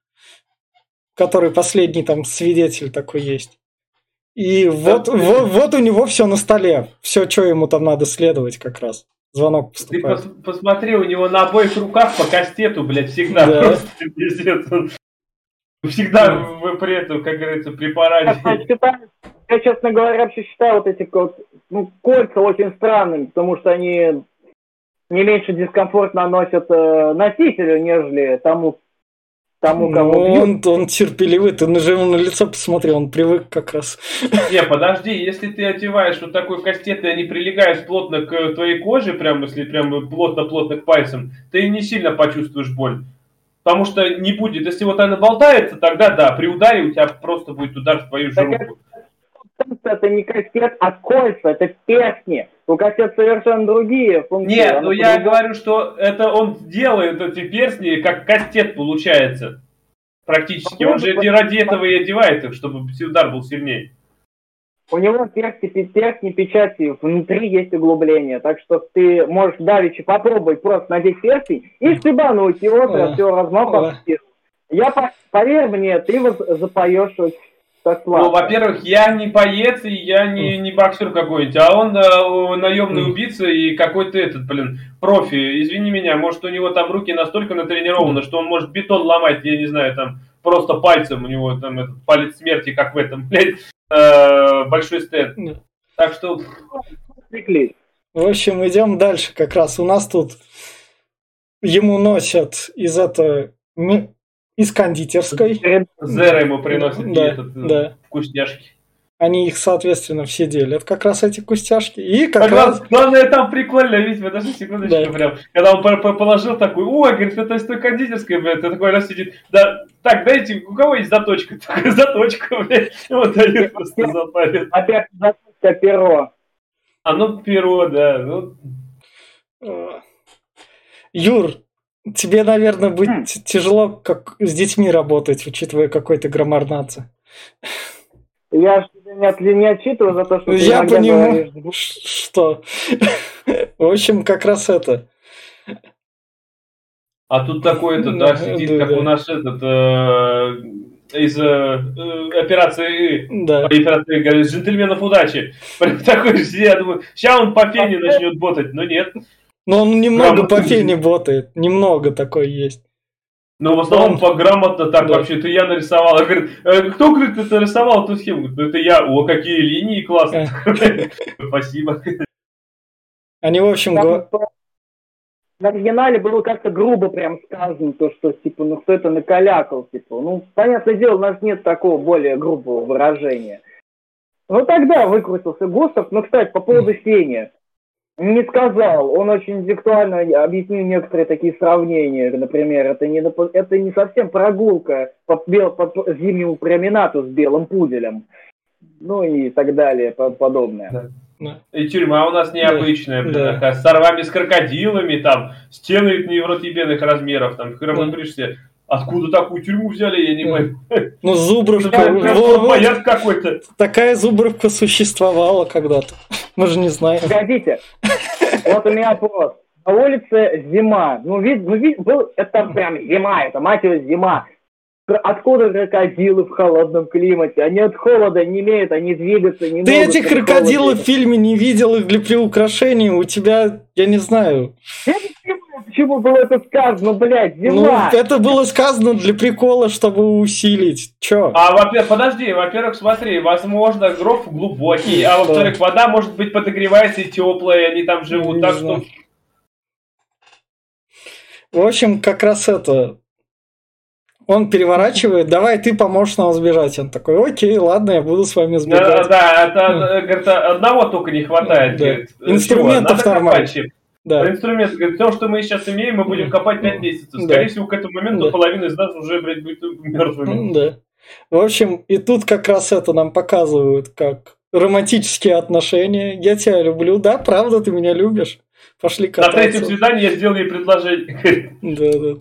который последний там свидетель такой есть. И вот, вот, вот у него все на столе. Все, что ему там надо следовать как раз. Звонок Ты поступает. пос- посмотри, у него на обоих руках по кастету, блядь, всегда. Да. Просто пиздец. Всегда в- при этом, как говорится, при параде. Я считаю- я, честно говоря, вообще считаю вот эти вот, ну, кольца очень странными, потому что они не меньше дискомфорт наносят э, носителю, нежели тому, тому Ну, кого бьют. он, он терпеливый, ты на ему на лицо посмотри, он привык как раз. Не, подожди, если ты одеваешь вот такой кастет, и они прилегают плотно к твоей коже, прям если прям плотно-плотно к пальцам, ты не сильно почувствуешь боль. Потому что не будет, если вот она болтается, тогда да, при ударе у тебя просто будет удар в твою же Так руку. Это не кастет, а кольца, это перстни. У кастет совершенно другие функции. Нет, ну я говорю, что это он делает эти перстни, как кастет получается. Практически. Он же не ради этого и одевает их, чтобы удар был сильнее. У него перстни, пи- перстни печати, внутри есть углубление, так что ты можешь давеча попробовать просто надеть перстень и стебануть его, О. все, размах О. обстирывает. Я, поверь мне, ты запоешь так Ну, во-первых, я не поец, и я не, не боксер какой-нибудь, а он э, наемный убийца и какой-то этот, блин, профи. Извини меня, может, у него там руки настолько натренированы, что он может бетон ломать, я не знаю, там, просто пальцем у него там этот палец смерти, как в этом, блядь, э, большой стенд. Так что... В общем, идем дальше как раз. У нас тут ему носят из этого из кондитерской. Зера ему приносит да, этот, э, да. вкусняшки. Они их, соответственно, все делят, как раз эти кустяшки. И как а раз... Главное, там прикольно, видите, подожди секундочку, да. прям. Когда он положил такой, ой, говорит, это из той кондитерской, блядь, ты такой раз сидит, да, так, дайте, у кого есть заточка? Такая заточка, блядь, вот дают просто запарит. Опять заточка перо. А ну, перо, да, ну... Юр, Тебе, наверное, быть хм. тяжело как с детьми работать, учитывая какой то граммар Я же тебя не, не отчитываю за то, что ты Я понимаю, что. В общем, как раз это. А тут такой этот, да, сидит, да, как да. у нас этот, э, из э, э операции, да. операции говорит, джентльменов удачи. Такой же я думаю, сейчас он по фене начнет ботать, но нет. Но он немного грамотно. по фене ботает. Немного такой есть. Но в основном он... по грамотно так да. вообще. Это я нарисовал. Я говорю, «Э, кто, говорит, это нарисовал эту схему? Ну это я. О, какие линии классные. Спасибо. Они, в общем, говорят... В оригинале было как-то грубо прям сказано, то, что, типа, ну, кто это накалякал, типа. Ну, понятное дело, у нас нет такого более грубого выражения. Ну, тогда выкрутился Густав. Ну, кстати, по поводу Фени. Не сказал. Он очень интеллектуально объяснил некоторые такие сравнения. Например, это не, это не совсем прогулка по, бел, по зимнему променаду с белым пуделем. Ну и так далее, подобное. Да. Да. И тюрьма у нас необычная, да. да. с сорвами с крокодилами, там, стены невротибенных размеров, там, хромобришься. Откуда такую тюрьму взяли, я не понимаю. Ну, Зубровка. Вот, какой-то. Такая Зубровка существовала когда-то. Мы же не знаем. Погодите. Вот у меня вопрос. На улице зима. Ну, вид, ну, вид, был, это прям зима, это мать его зима. Откуда крокодилы в холодном климате? Они от холода не имеют, они двигаться не Ты могут. Ты этих крокодилов в фильме не видел их для приукрашения. У тебя, я не знаю. Почему было это сказано, блядь, зима? Ну, это было сказано для прикола, чтобы усилить. Чё? А, во-первых, подожди, во-первых, смотри, возможно, гроб глубокий, а во-вторых, вода, может быть, подогревается и теплая, они там живут, не так знаю. что... В общем, как раз это, он переворачивает, давай ты поможешь нам сбежать. Он такой, окей, ладно, я буду с вами сбегать. Да, да, это, ну. говорит, одного только не хватает. Да. Говорит, Инструментов нормально. Да. Инструмент, говорит, то, что мы сейчас имеем, мы будем копать 5 месяцев. Скорее да. всего, к этому моменту да. половина из нас уже, блядь, будет мертвыми. Да. В общем, и тут как раз это нам показывают, как романтические отношения. Я тебя люблю, да, правда, ты меня любишь. Пошли кататься. На третьем свидании я сделал ей предложение. Да, да.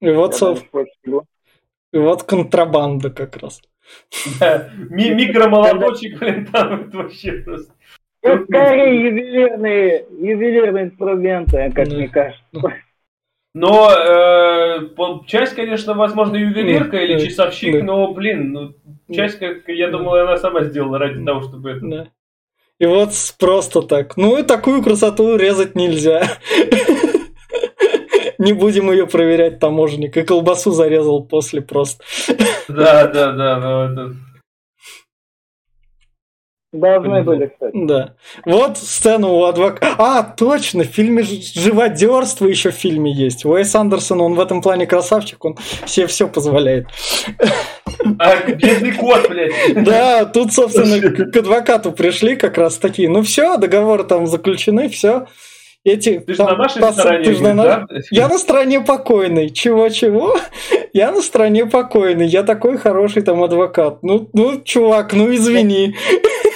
И вот, сов... и вот контрабанда как раз. Да, микромолоточек, блин, там это вообще просто. Это скорее ювелирные, ювелирные инструменты, как мне кажется. Но э, часть, конечно, возможно, ювелирка или часовщик, но, блин, ну, часть, как я думал, она сама сделала ради того, чтобы это... Да. И вот просто так. Ну и такую красоту резать нельзя. Не будем ее проверять, таможенник. И колбасу зарезал после просто. Да, да, да, но это... Должны были, кстати. Да. Вот сцена у адвоката. А, точно, в фильме «Живодерство» еще в фильме есть. Уэйс Андерсон, он в этом плане красавчик, он себе все позволяет. А, бедный кот, блядь. Да, тут, собственно, к адвокату пришли как раз такие. Ну все, договоры там заключены, все эти... Ты там, на нашей пас... стороне, ты на... да? Я на стороне покойной. Чего-чего? Я на стороне покойной. Я такой хороший там адвокат. Ну, ну чувак, ну извини.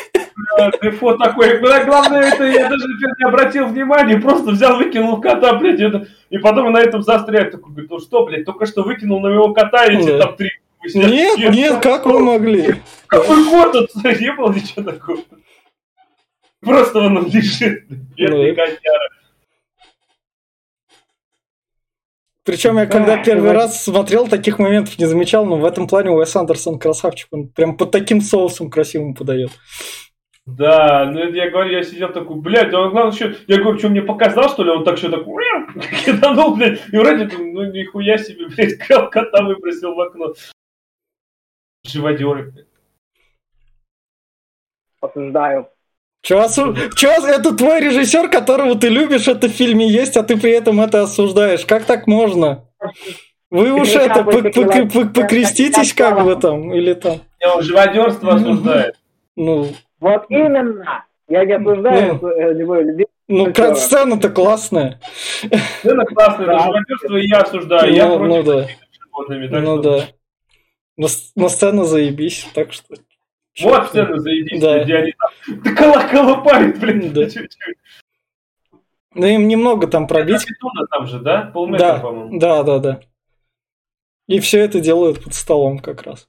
фо такой. Главное, это я даже не обратил внимания, просто взял, выкинул кота, блядь, это... и потом на этом застряет. Такой, говорит, ну что, блядь, только что выкинул на моего кота эти там три. Нет, нет, как вы могли? Какой кот тут? Не было ничего такого. Просто он лежит, бедный ну, котяра. Причем я когда а, первый раз смотрел, таких моментов не замечал, но в этом плане Уэс Андерсон красавчик, он прям под таким соусом красивым подает. Да, ну это я говорю, я сидел такой, блядь, он главное еще, я говорю, что мне показал, что ли, он так что такой, киданул, блядь, и вроде, ну нихуя себе, блядь, кота выбросил в окно. Живодеры, блядь. Осуждаю. Че, осу... Че, это твой режиссер, которого ты любишь, это в фильме есть, а ты при этом это осуждаешь. Как так можно? Вы уж это, покреститесь как бы там, или там. Он живодерство осуждает. Ну. Вот именно. Я не осуждаю ну, его любимого. Ну, сцена-то классная. Сцена классная, но живодерство я осуждаю. Я против ну да. Ну да. Но сцена заебись, так что вот сцена заебись, да. где они там да колопают, блин. Да. Ну, им немного там пробить. Бетона там же, да? Полметра, да, по-моему. Да, да, да. И все это делают под столом как раз.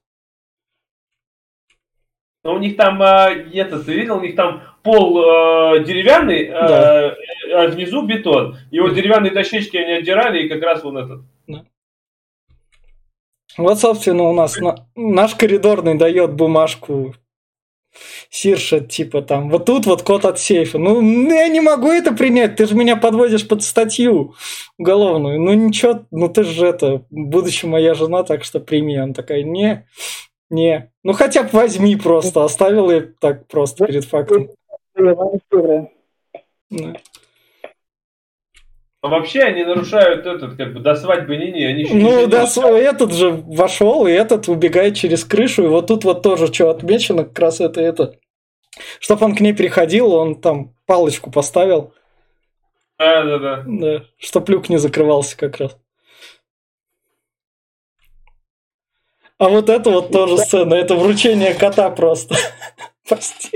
Но у них там, э, это, ты видел, у них там пол э, деревянный, э, да. а внизу бетон. И вот деревянные дощечки они отдирали, и как раз вон этот. Да. Вот, собственно, у нас на, наш коридорный дает бумажку Сирша, типа там, вот тут вот код от сейфа. Ну, я не могу это принять, ты же меня подводишь под статью уголовную. Ну, ничего, ну ты же это, будучи моя жена, так что прими. Она такая, не, не. Ну, хотя бы возьми просто, оставил я так просто перед фактом. Да. А вообще они нарушают этот, как бы, до свадьбы не не, они Ну, да, этот же вошел, и этот убегает через крышу, и вот тут вот тоже что отмечено, как раз это, это. Чтоб он к ней приходил, он там палочку поставил. А, да, да. Да, чтоб люк не закрывался как раз. А вот это вот тоже сцена, это вручение кота просто. Прости.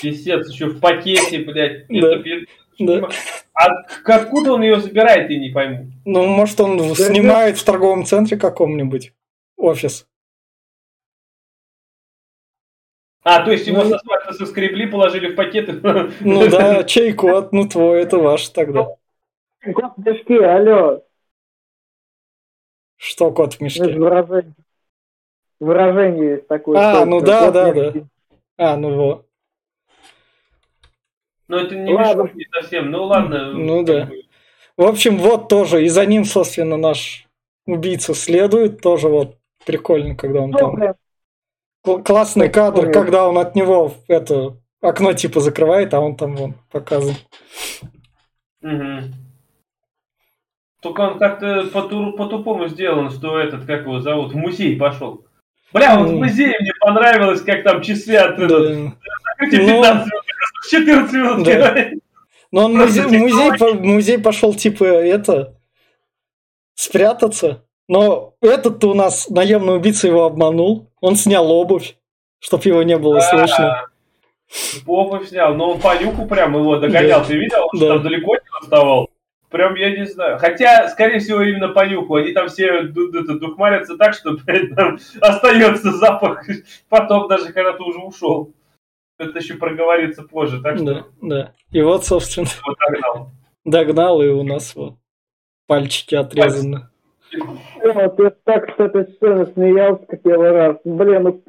Писец, еще в пакете, блядь. Да. Да. А откуда он ее забирает, я не пойму. Ну, может, он да, снимает в торговом центре каком-нибудь офис. А, то есть его ну, со соскребли, положили в пакеты. Ну да, чей кот, ну твой, это ваш тогда. Кот в мешке, алло. Что кот в мешке? Выражение. Есть такое. А, ну да, да, да. А, ну вот. Ну, это не ладно. не совсем. Ну, ладно. Ну, да. В общем, вот тоже. И за ним, собственно, наш убийца следует. Тоже вот прикольно, когда он там... Классный кадр, когда он от него это окно типа закрывает, а он там вон показан. Угу. Только он как-то по-тупому сделан, что этот, как его зовут, в музей пошел. Бля, вот в музее мне понравилось, как там часы от... Да. 15 минут 14 минут да. Но он музей, музей, музей пошел типа это спрятаться. Но этот-то у нас наемный убийца его обманул. Он снял обувь, чтобы его не было слышно. Обувь снял, но он по нюху прям его догонял. Ты видел? Он там далеко не отставал. Прям я не знаю. Хотя, скорее всего, именно по нюху. Они там все духмарятся так, что там остается запах. Потом даже когда ты уже ушел это еще проговорится позже, так что... Да, да. И вот, собственно, вот догнал. догнал, и у нас вот пальчики отрезаны. Вот, я так с этой сцены смеялся, как первый раз. Блин, ну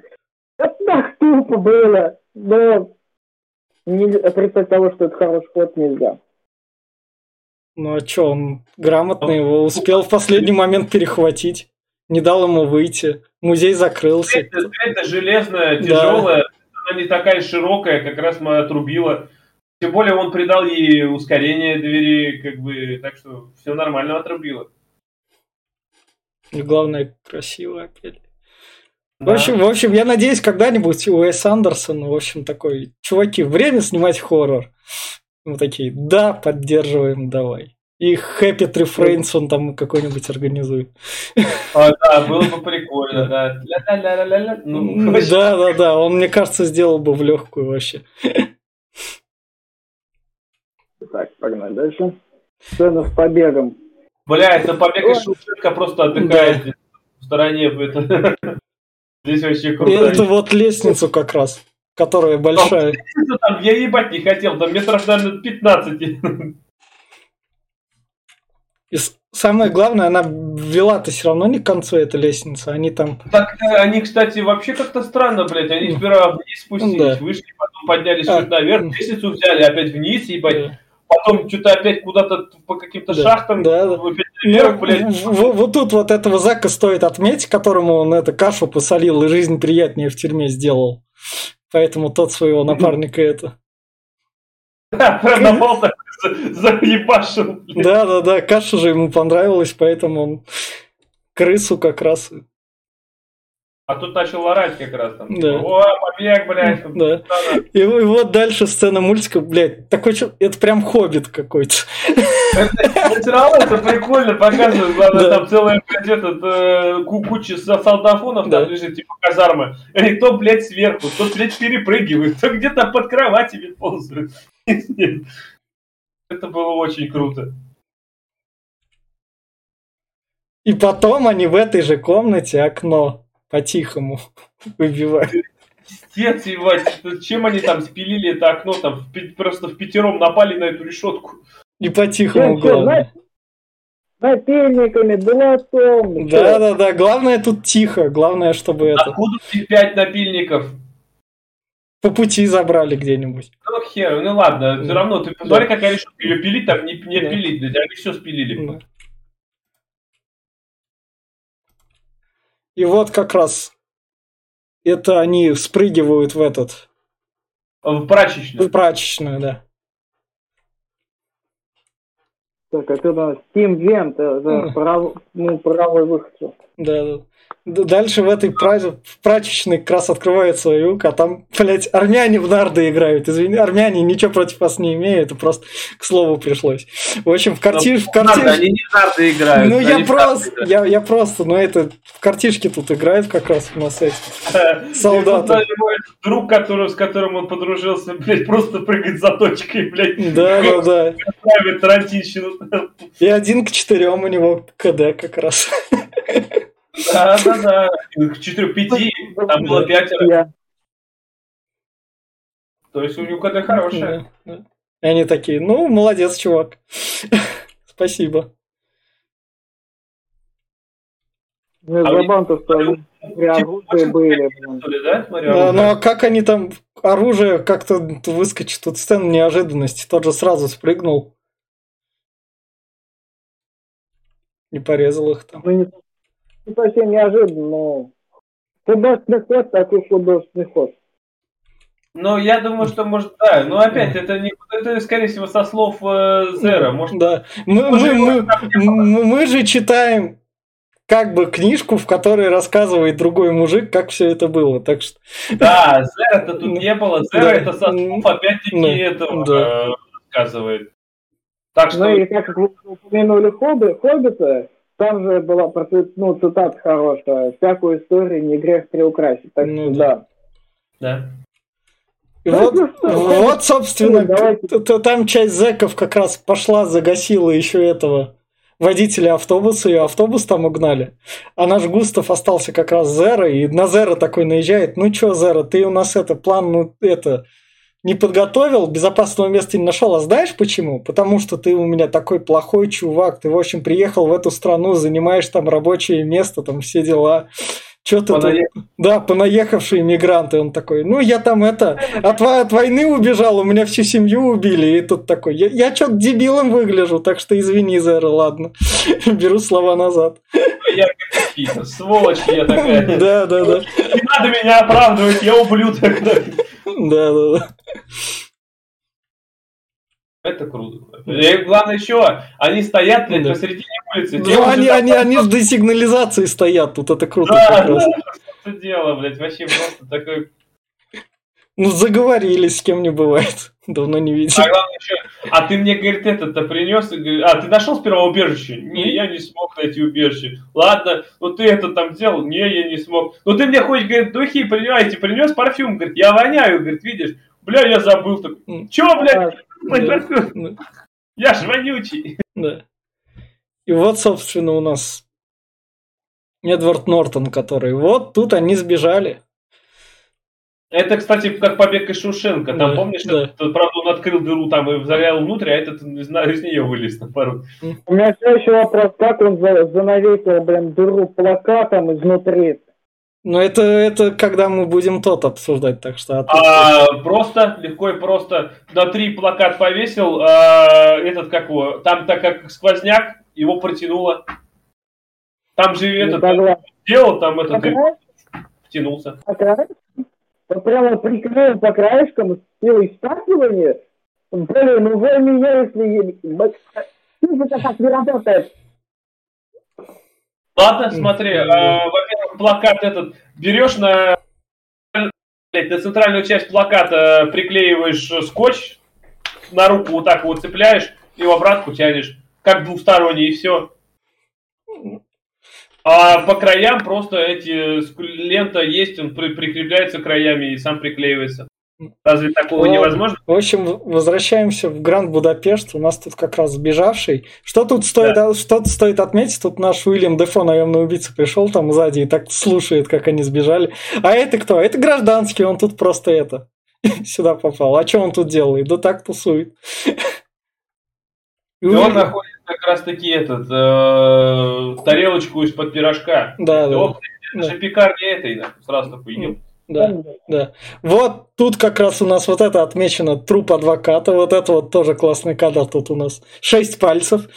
это так тупо было. Но не отрицать того, что это хороший ход нельзя. Ну а что, он грамотно его успел в последний момент перехватить. Не дал ему выйти. Музей закрылся. Это, это железная, тяжелая, да она не такая широкая, как раз мы отрубила. Тем более он придал ей ускорение двери, как бы, так что все нормально отрубило. И главное, красиво опять. Да. В общем, в общем, я надеюсь, когда-нибудь Уэс Андерсон, в общем, такой, чуваки, время снимать хоррор. Мы такие, да, поддерживаем, давай. И Happy Tree Friends он там какой-нибудь организует. А, да, было бы прикольно, да. Ля-ля-ля-ля-ля. Ну, да, да, да, он, мне кажется, сделал бы в легкую вообще. Так, погнали дальше. Сцена с побегом. Бля, это побег из Шушенко просто отдыхает да. в стороне. Здесь вообще круто. Это вот лестницу как раз, которая большая. Там, я ебать не хотел, там метров, наверное, 15. И самое главное, она вела-то все равно не к концу этой лестницы. Они там... Так, э, они, кстати, вообще как-то странно, блядь. Они сперва вниз спустились, Да. вышли, потом поднялись А. наверх, лестницу взяли, опять вниз, ебать. Да. Потом что-то опять куда-то по каким-то Да. шахтам, Да, да. Ну, наверх, блядь. в- вот тут вот этого Зака стоит отметить, которому он это кашу посолил и жизнь приятнее в тюрьме сделал. Поэтому тот своего напарника это. Да, Продавал так, за- заебашил, блядь. Да, да, да, каша же ему понравилась, поэтому он крысу как раз. А тут начал орать как раз там. Да. О, побег, блядь. там, Да. да, И, и вот дальше сцена мультика, блядь, такой чё- это прям хоббит какой-то. равно это прикольно показывает, главное, там целая, блядь, этот, э, ку- куча со- солдафонов Да. там лежит, типа казармы. И то, блядь, сверху, то, блядь, перепрыгивает, то где-то под кроватями ползают. Нет. Это было очень круто. И потом они в этой же комнате окно по-тихому выбивают. Пиздец, ебать, чем они там спилили это окно, там в просто в пятером напали на эту решетку. И по-тихому главное. Напильниками, дулатом. Да, да, да. Главное тут тихо. Главное, чтобы это Откуда них пять напильников? по пути забрали где-нибудь. Ну хер, ну ладно, все равно, ты посмотри, какая решетка, ее пилить там не, не Да. пилить, они все спилили. Да. И вот как раз это они спрыгивают в этот В в прачечную. прачечную, да. Так, это у нас Team Vent, это Мгм. прав- ну, правый выход. Да, да. Дальше в этой пра- в прачечной как раз открывается люк, а там, блядь, армяне в нарды играют. Извини, армяне ничего против вас не имеют, это просто к слову пришлось. В общем, в картиш... в Надо, картиш... они не в нарды играют. Ну, я просто, я, я просто, ну, это в картишке тут играют как раз у нас эти. солдаты. Друг, который, с которым он подружился, блядь, просто прыгает за точкой, блядь, Да, да, да. ставит. И один к четырем у него КД как раз. Да, да, да. К четырех, пяти, там было пятеро. То есть у него КД хорошая. И они такие, ну, молодец, чувак. Спасибо. Ну, А забавно, что они при оружии Очень были. ли, да? Оружие. ну а как они там оружие как-то выскочит? Тут сцена неожиданности. Тот же сразу спрыгнул. Не порезал их там. Ну, не, не совсем неожиданно, но художественный ход, такой художественный ход. Ну, я думаю, что может, да. Но опять, это не это, скорее всего, со слов э, Зера. Может, Да. Мы, мы, мы, мы- мы же читаем как бы книжку, в которой рассказывает другой мужик, как все это было. Так что да, Зера-то тут не было. Зера Да. это со слов, опять-таки, Да. этого Да. э, рассказывает. Так что, Ну и как вы упомянули хобби, Хоббита, там же была ну, цитата хорошая. Всякую историю не грех приукрасить. Так Ну что да. да. вот, Ну вот, собственно, давайте. т- т- там часть зэков как раз пошла, загасила еще этого водителя автобуса, и автобус там угнали. А наш Густав остался как раз Зера, и на Зера такой наезжает, ну чё, Зера, ты у нас это, план, ну это, не подготовил, безопасного места не нашел, а знаешь почему? Потому что ты у меня такой плохой чувак, ты, в общем, приехал в эту страну, занимаешь там рабочее место, там все дела. Чё ты тут? Понаехал. Да, понаехавшие мигранты. Он такой, ну я там это, от, от войны убежал, у меня всю семью убили. И тут такой, я, я что-то дебилом выгляжу, так что извини, Зера, ладно. Беру слова назад. Я сволочь я такая. Да, да, да. Не надо меня оправдывать, я ублюдок. Да, да, да. Это круто. И главное еще, они стоят, блядь, Да. посередине улицы. Ну, девушки они, они, они же до сигнализации стоят, тут это круто Да, да, что дело, блядь, вообще просто такой... Ну, заговорились, с кем не бывает. Давно не видел. А главное еще, а ты мне, говорит, это-то принес, и говорит, а ты нашел сперва убежище? Не, я не смог найти убежище. Ладно, ну ты это там делал? Не, я не смог. Ну ты мне хоть, говорит, духи, понимаете, принес парфюм, говорит, я воняю, говорит, видишь? Бля, я забыл. Так, мой Да. парфюм? Ну, Я ж вонючий. Да. И вот, собственно, у нас Эдвард Нортон, который... Вот тут они сбежали. Это, кстати, как побег из Шушенко. Там, Да, помнишь, да. этот, правда, он открыл дыру там и заглял внутрь, а этот, знаю, из нее вылез наоборот. У меня все еще вопрос, как он за- занавесил, блин, дыру плакатом изнутри. Но это, это когда мы будем тот обсуждать, так что... а просто, легко и просто. На три плакат повесил, а, этот, как его, там так как сквозняк, его протянуло. Там же этот согласен. делал, там этот Покрас- втянулся. Прямо приклеил по краешкам с силой сталкивания. Блин, ну вы меня, если... Физика так не работает. Ладно, смотри, а, во-первых, плакат этот берешь на, блядь, на центральную часть плаката приклеиваешь э, скотч, на руку вот так вот цепляешь и в обратку тянешь, как двусторонний, и все. А по краям просто эти лента есть, он при- прикрепляется краями и сам приклеивается. Разве такого Ладно. невозможно? В общем, возвращаемся в Гранд Будапешт. У нас тут как раз сбежавший. Что тут стоит, а, что тут стоит отметить? Тут наш Уильям Дефо, наемный убийца, пришел там сзади и так слушает, как они сбежали. А это кто? Это гражданский, он тут просто это сюда попал. А что он тут делает? Да так тусует. И он находит как раз таки этот, э, тарелочку из-под пирожка. Да, да, О, это же пекарня этой, нахуй, сразу такой, ем. да, да. Вот тут как раз у нас вот это отмечено труп адвоката. Вот это вот тоже классный кадр тут у нас. Шесть пальцев.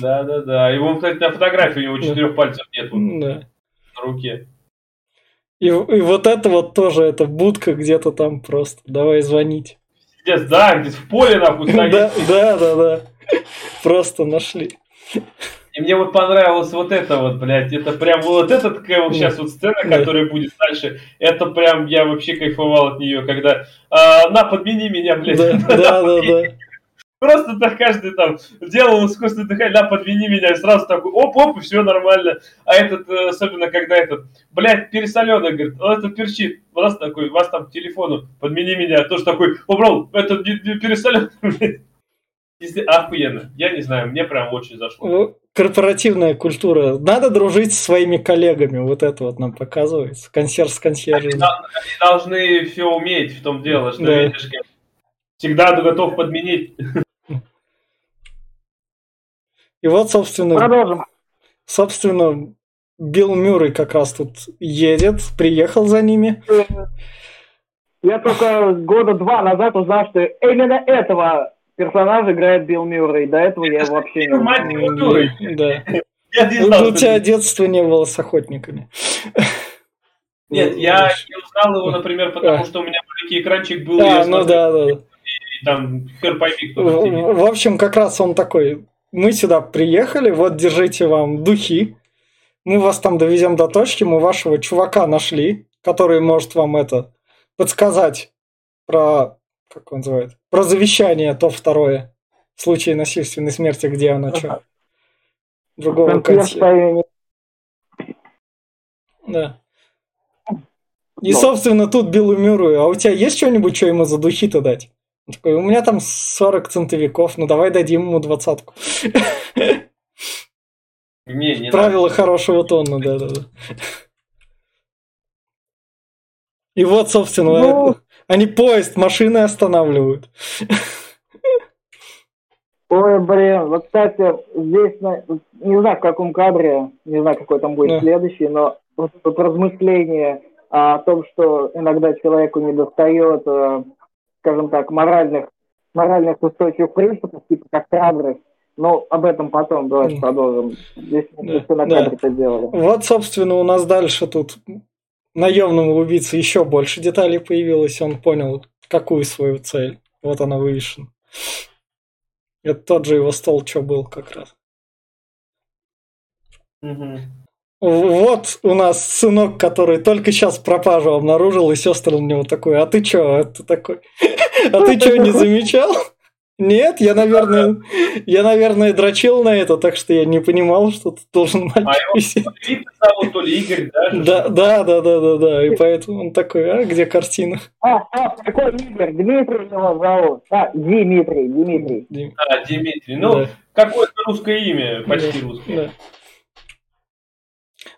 Да, да, да. Его, кстати, на фотографии у него четырех пальцев нет Да. на руке. И, и вот это вот тоже, это будка где-то там просто. Давай звонить. Пиздец, да, где в поле нахуй стоит. Да, да, да, да. Просто нашли. И мне вот понравилось вот это вот, блядь, это прям вот эта такая вот сейчас вот сцена, которая будет дальше, это прям, я вообще кайфовал от нее, когда, а, на, подмени меня, блядь. Да, да, да. Просто так каждый там делал искусственное дыхание, на, подвини меня, и сразу такой, оп-оп, и все нормально. А этот, э, особенно когда этот, блядь, пересоленый, говорит, он это перчит, раз такой, вас там к телефону, подмени меня, тоже такой, убрал, это не, не пересоленый, блядь. Пизде- Охуенно, я не знаю, мне прям очень зашло. Ну, Корпоративная культура. Надо дружить со своими коллегами. Вот это вот нам показывается. Консьерж с консьержем. Они должны все уметь в том дело, что, Да. видишь, всегда готов подменить. И вот, собственно, Продолжим. собственно, Билл Мюррей как раз тут едет, приехал за ними. Я только года два назад узнал, что именно этого персонажа играет Билл Мюррей. До этого я вообще не. Да. Я не Ну, знал, у что тебя детства не было с охотниками. Нет, я не узнал его, например, потому что у меня маленький экранчик был, и я А, ну да, да. и там хер пойми, в общем, как раз он такой, мы сюда приехали, вот держите вам духи, мы вас там довезем до точки, мы вашего чувака нашли, который может вам это подсказать про, как он называет, про завещание, то второе, в случае насильственной смерти, где оно, что. Другого стоит. Да. И, собственно, тут Биллу Мюррею, а у тебя есть что-нибудь, что ему за духи-то дать? Он такой, у меня там 40 центовиков, ну давай дадим ему двадцатку. Не, не Правила хорошего тона, да-да-да. И вот, собственно, Ну. это- они поезд, машины останавливают. Ой, блин, вот, кстати, здесь, на- не знаю, в каком кадре, не знаю, какой там будет Да. следующий, но вот тут размышление о том, что иногда человеку не достает, э, скажем так, моральных, моральных устойчивых принципов, типа как храбрость. Но об этом потом давайте продолжим. Здесь мы Да, все на да. кадре это делали. Вот, собственно, у нас дальше тут наемному убийце еще больше деталей появилось. Он понял, какую свою цель. Вот она вывешена. Это тот же его стол, что был как раз. Мгм. Вот у нас сынок, который только сейчас пропажу обнаружил, и сестры на него такой, а ты чё, а ты такой, а ты чё, не замечал? Нет, я, наверное, я, наверное, дрочил на это, так что я не понимал, что тут должен А мальчик его висеть. то ли Виктор зовут, то ли Игорь, да? Да, да, да, да, да, да, и поэтому он такой, а где картина? А, а, какой Игорь? Дмитрий его зовут. А, Дмитрий, Дмитрий. Дим, А, Дмитрий. Ну, да, какое-то русское имя, почти Да, русское. да.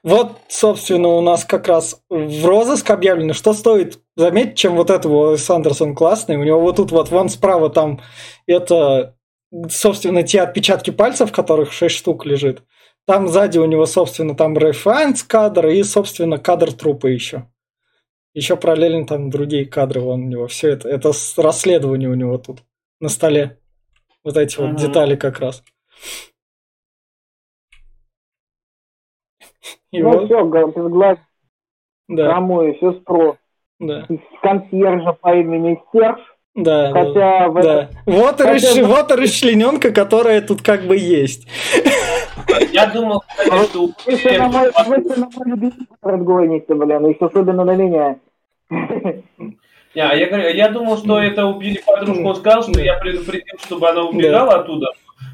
Вот, собственно, у нас как раз в розыск объявлено, что стоит заметить, чем вот этого Сандерсон классный. У него вот тут вот вон справа там это, собственно, те отпечатки пальцев, которых 6 штук лежит. Там сзади у него, собственно, там рефайнс кадр и, собственно, кадр трупа еще. Еще параллельно там другие кадры вон у него. Все это, это расследование у него тут на столе. Вот эти вот детали как раз. И ну вот... все, глаз да. самую сестру да. консьержа по имени Серж. Да, Хотя да, да. Вот, Хотя... расш... вот расчлененка, которая тут как бы есть. Я думал, что... Вы на мой любимый гоните, блин, и особенно на меня. Не, а я, говорю, я думал, что это убили подружку. Он сказал, что я предупредил, чтобы она убегала оттуда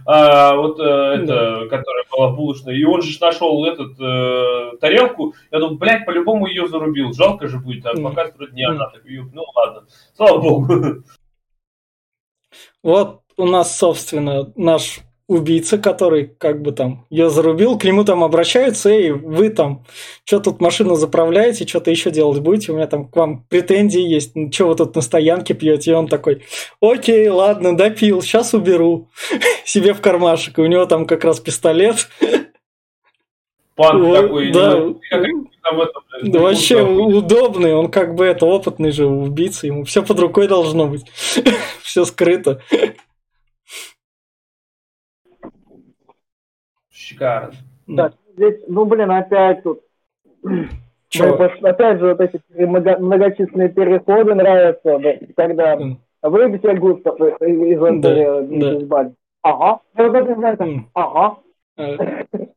а, вот э, это, которая была булочная, и он же нашел этот э, тарелку, я думаю, блядь, по-любому ее зарубил, жалко же будет, а пока не она, так, ну ладно, слава богу. Вот у нас, собственно, наш убийца, который как бы там ее зарубил, к нему там обращаются, эй, вы там, что тут машину заправляете, что-то еще делать будете, у меня там к вам претензии есть, ну, что вы тут на стоянке пьете, и он такой, окей, ладно, допил, сейчас уберу себе в кармашек, и у него там как раз пистолет. Панк такой, да. да вообще удобный, он как бы это опытный же убийца, ему все под рукой должно быть, все скрыто. Шикарно. Так, здесь, ну, блин, опять тут... Чё? Опять же, вот эти многочисленные переходы нравятся, да, когда mm. вы все Густав из Антони да, да. Ага. Ага.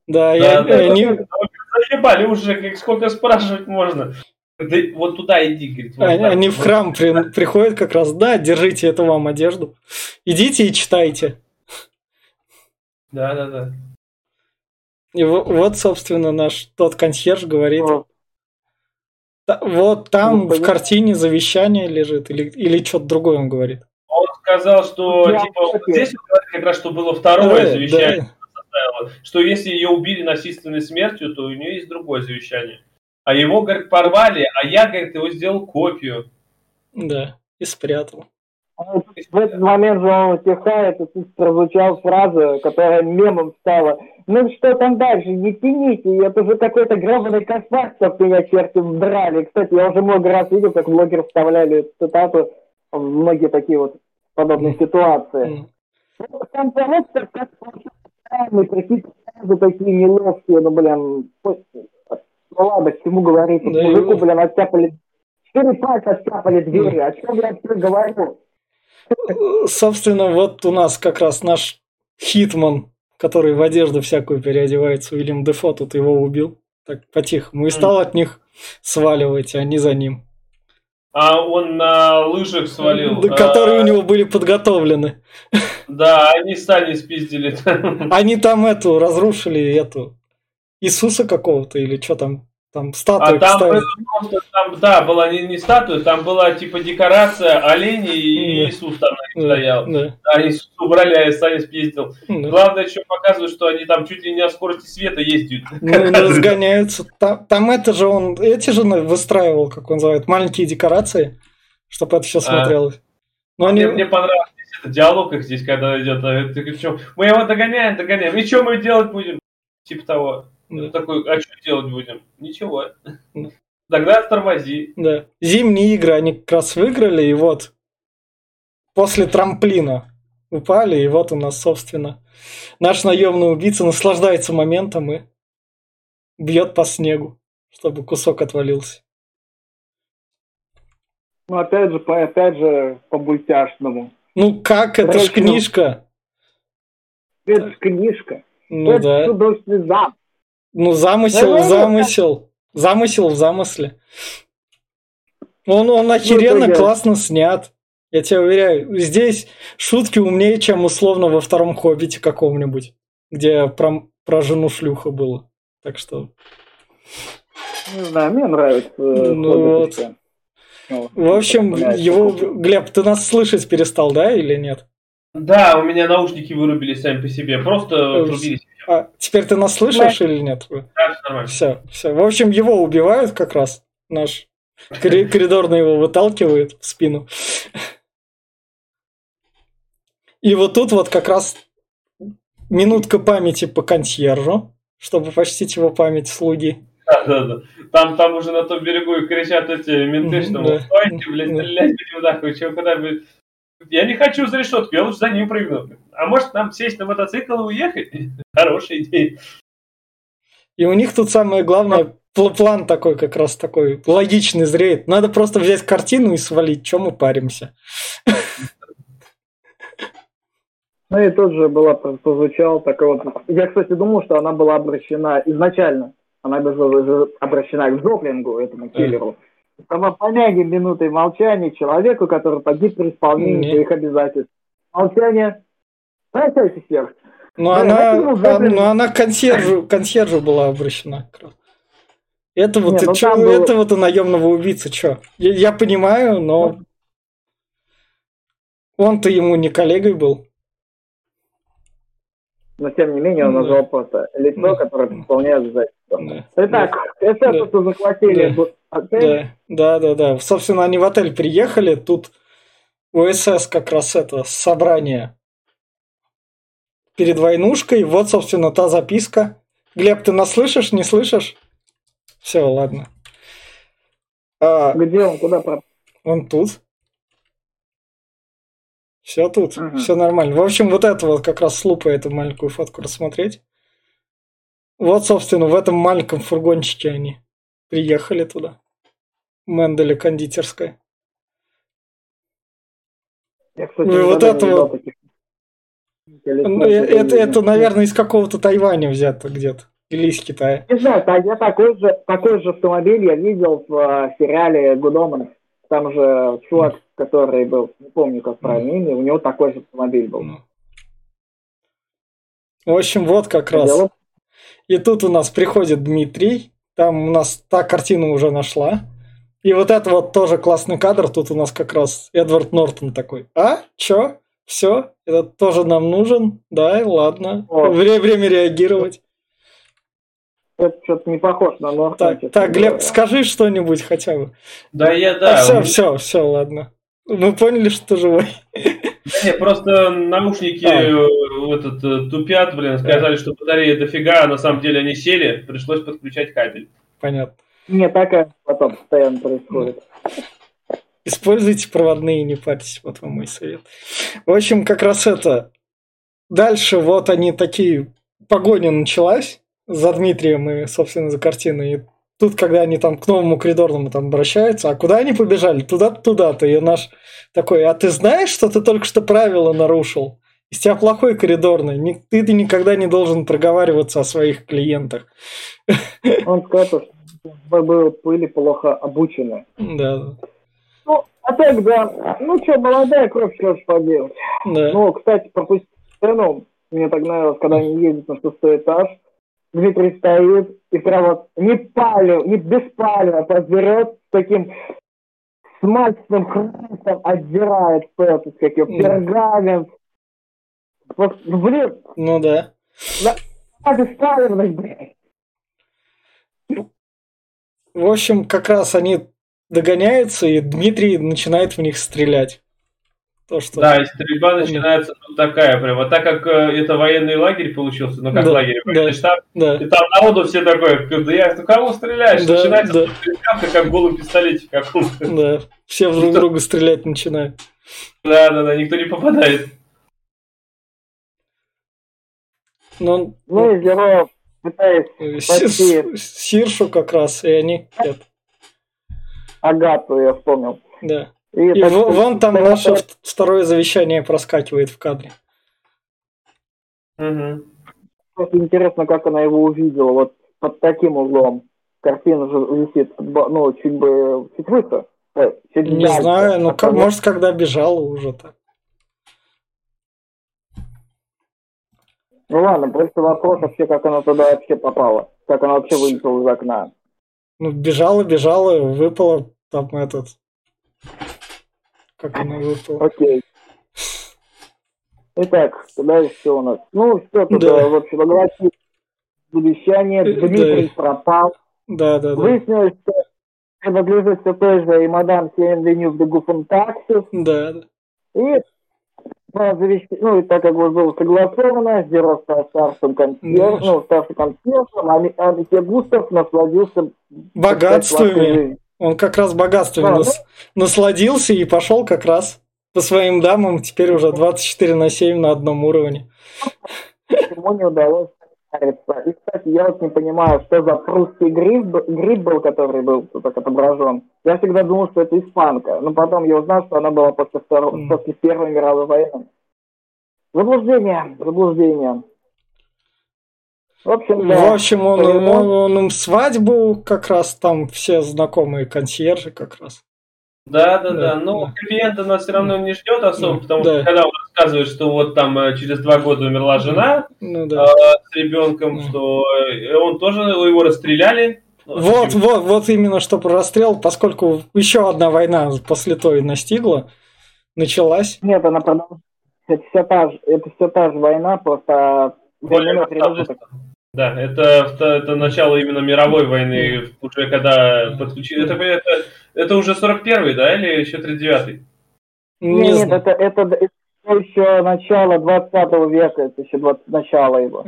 Да, я не... Заебали уже, сколько спрашивать можно. Да, вот туда иди, говорит. они, они в храм при, приходят как раз, да, держите эту вам одежду. Идите и читайте. Да, да, да. И вот, собственно, наш тот консьерж говорит. Вот там ну, в картине завещание лежит, или, или что-то другое он говорит. Он сказал, что Я типа, вот здесь как раз что было второе да, завещание, да. что если ее убили насильственной смертью, то у нее есть другое завещание. А его, говорит, порвали, а я, говорит, его сделал копию. Да, и спрятал. В этот момент же он утихает, и тут прозвучала фраза, которая мемом стала. Ну что там дальше, не тяните, это же какой-то гребаный кошмар, чтоб меня черти драли. Кстати, я уже много раз видел, как блогеры вставляли цитату в многие такие вот подобные ситуации. Ну, там просто как какие-то фразы такие неловкие, ну, блин, ну ладно, к чему говорить, да мужику, блин, оттяпали, четыре пальца оттяпали двери, о чем я вообще говорю? Собственно, вот у нас как раз наш Хитман, который в одежду всякую переодевается, Уильям Дефо, тут его убил. Так по-тихому. И стал от них сваливать, а не за ним. А он на лыжах свалил. Которые а... у него были подготовлены. Да, они стали спиздили. Они там эту разрушили эту Иисуса какого-то или что там там статуя, а там, просто, там, да, была не, не статуя, там была типа декорация оленей и да. Иисус там да. стоял. Да. А Иисус убрали, а Саня спиздил. Да. Главное, что показывают, что они там чуть ли не на скорости света ездят. Ну, разгоняются. Там, там это же он, эти же выстраивал, как он называет, маленькие декорации, чтобы это все а. смотрелось. Но они... мне, мне понравилось это диалог их здесь, когда идет. А ты, что, мы его догоняем, догоняем. И что мы делать будем? Типа того. Ну, такой, а что делать будем? Ничего. Тогда тормози. Да. Зимние игры они как раз выиграли, и вот после трамплина упали, и вот у нас, собственно, наш наемный убийца наслаждается моментом и бьет по снегу, чтобы кусок отвалился. Ну, опять же, по, опять же, по бультяшному. Ну, как? Это ж книжка. Это ж книжка. Ну, это да. замысел. Ну, замысел, замысел. Замысел в замысле. Он, он охеренно ну, классно снят. Я тебе уверяю, здесь шутки умнее, чем условно во втором Хоббите каком-нибудь, где про, про жену шлюха было. Так что... Не знаю, мне нравится. Ну вот. Ну, в общем, его... Глеб, ты нас слышать перестал, да, или нет? Да, у меня наушники вырубились сами по себе, просто трубились. А, теперь ты нас слышишь или нет? Да, всё нормально. Все, все. В общем, его убивают как раз. Наш кори- коридорный его выталкивает в спину. И вот тут вот как раз минутка памяти по консьержу, чтобы почтить его память слуги. Да, да, да. Там, там уже на том берегу и кричат эти менты, что Да. стойте, блядь, Да. стрелять будем нахуй, чего куда-нибудь. Я не хочу за решетку, я лучше за ним прыгну. А может нам сесть на мотоцикл и уехать? Хорошая идея. И у них тут самое главное, пл- план такой как раз такой, логичный зреет. Надо просто взять картину и свалить, чем мы паримся. Ну и тут же была прозвучал такой вот. Я, кстати, думал, что она была обращена изначально. Она была обращена к Зоплингу, этому киллеру. Чтобы помяги минутой молчания человеку, который погиб при исполнении Не. своих обязательств. Молчание. Прощайте всех. Но Да, она, ну, а, Зоплин- но она к консьержу, консьержу была обращена. Это вот, ну чё, было- это вот у наемного убийцы, что? Я, я понимаю, но Ну. он-то ему не коллегой был. Но тем не менее он Да. назвал просто лицо, Да. которое исполняет обязательства. Да. Итак, эсэсовцы захватили Да. Отель. Да, да, да, да. Собственно, они в отель приехали, тут у СС как раз это собрание перед войнушкой. Вот, собственно, та записка. Глеб, ты нас слышишь, не слышишь? Все, ладно. А, Где он, куда пропал? он тут. Все тут, Мгм. все нормально. В общем, вот это вот как раз с лупой эту маленькую фотку рассмотреть. Вот, собственно, в этом маленьком фургончике они приехали туда. Менделе кондитерская. Я, кстати, Ну, вот никогда это не видал вот. таких. Ну, э- это, это, наверное, из какого-то Тайваня взято где-то. Или из Китая. Не знаю, я такой же, такой же автомобиль я видел в э, сериале Гудоман. Там же чувак, который был, не помню, как правильно имя, у него такой же автомобиль был. В общем, вот как раз. И тут у нас приходит Дмитрий. Там у нас та картина уже нашла. И вот это вот тоже классный кадр. Тут у нас как раз Эдвард Нортон такой. А? Чё? Все? Это тоже нам нужен? Да, ладно. О. Вре- время реагировать. Это что-то не похож на Нортон. Так, так, Глеб, говоря. скажи что-нибудь хотя бы. Да, я, да. все, все, все, ладно. Мы поняли, что ты живой. Да нет, просто наушники А. э, этот, э, тупят, блин, сказали, что батареи дофига, а на самом деле они сели, пришлось подключать кабель. Понятно. Не, такая потом постоянно происходит. Используйте проводные, не парьтесь, вот вам мой совет. В общем, как раз это. Дальше вот они такие, погоня началась за Дмитрием и, собственно, за картиной. И тут, когда они там к новому коридорному там обращаются, а куда они побежали? Туда-то, туда-то. И наш такой, а ты знаешь, что ты только что правила нарушил? Из тебя плохой коридорный. Ты, ты никогда не должен проговариваться о своих клиентах. Он сказал, что вы бы были плохо обучены. Да, Ну, а так, да. Ну что, молодая кровь, что ж поделать. да. Ну, кстати, пропустить сцену. Мне так нравилось, когда они едут на шестой этаж. Дмитрий стоит и прям вот не палю, не беспалево подберет с таким смачным хрустом отдирает этот, как его, пергамент. Вот, блин, Ну да. надо беспалевность, блядь. В общем, как раз они догоняются, и Дмитрий начинает в них стрелять. То, что... Да, и стрельба начинается тут такая прям. А так как э, это военный лагерь получился, ну как Да, лагерь, да. штаб, Да, и там народу все такое, я, ну кого стреляешь? Да, Начинается да. стрелка, как в голом пистолете каком-то. да. Все друг друга стрелять начинают. Да, да, да, никто не попадает. Но Ну, из героев пытаясь э, спасти. Сиршу как раз, и они... Агату, я вспомнил. Да. И, И так во- что- вон там так наше в- второе завещание проскакивает в кадре. Просто интересно, как она его увидела, вот под таким углом. Картина же висит, ба- ну, чуть бы, чуть выше. э, чуть Не дальше. знаю, ну как, может, когда бежала уже так. Ну ладно, просто вопрос вообще, как она туда вообще попала. Как она вообще вылетела из окна. Ну, бежала, бежала, выпала там этот... Как она выпала? Окей. Итак, дальше что у нас? Ну, все, тут, Да. да. в общем, огласили завещание, Э, Дмитрий пропал. Да, да, да. Выяснилось, что принадлежит все той же и мадам Сен-Веню де Гуфентаксис. Да, да. И по завещанию, ну, и так как вот было согласовано, Зеро стал старшим консьержем, Да. ну, старшим консьержем, а Ми- Месье Густав насладился Богатствами. Он как раз богатствами Да, нас- насладился и пошел как раз по своим дамам. Теперь уже 24 на 7 на одном уровне. Ему не удалось. И, кстати, я вот не понимаю, что за прусский гриб, гриб был, который был тут так отображен. Я всегда думал, что это испанка, но потом я узнал, что она была после, второ- Мгм. после Первой мировой войны. Заблуждение, заблуждение. В общем, да. В общем, он, Ремонт. он, он им свадьбу как раз там все знакомые консьержи как раз. Да, да, Да, да. Но да. клиента нас все равно не ждет особо, Да, потому да. что когда он рассказывает, что вот там э, через два года умерла жена Ну э, да. с ребенком, Да. что э, он тоже его расстреляли. Ну, Вот, почему? вот, вот именно что про расстрел, поскольку еще одна война после той настигла, началась. Нет, она продолжается. Это все та же, это все та же война, просто Более временной промежуток. Да, это, это, это начало именно мировой войны, уже когда подключили. Это, это, это уже 41-й, да, или еще 39-й? Не Нет, нет, знаю. это, это, это еще начало 20 века, это еще 20, начало его.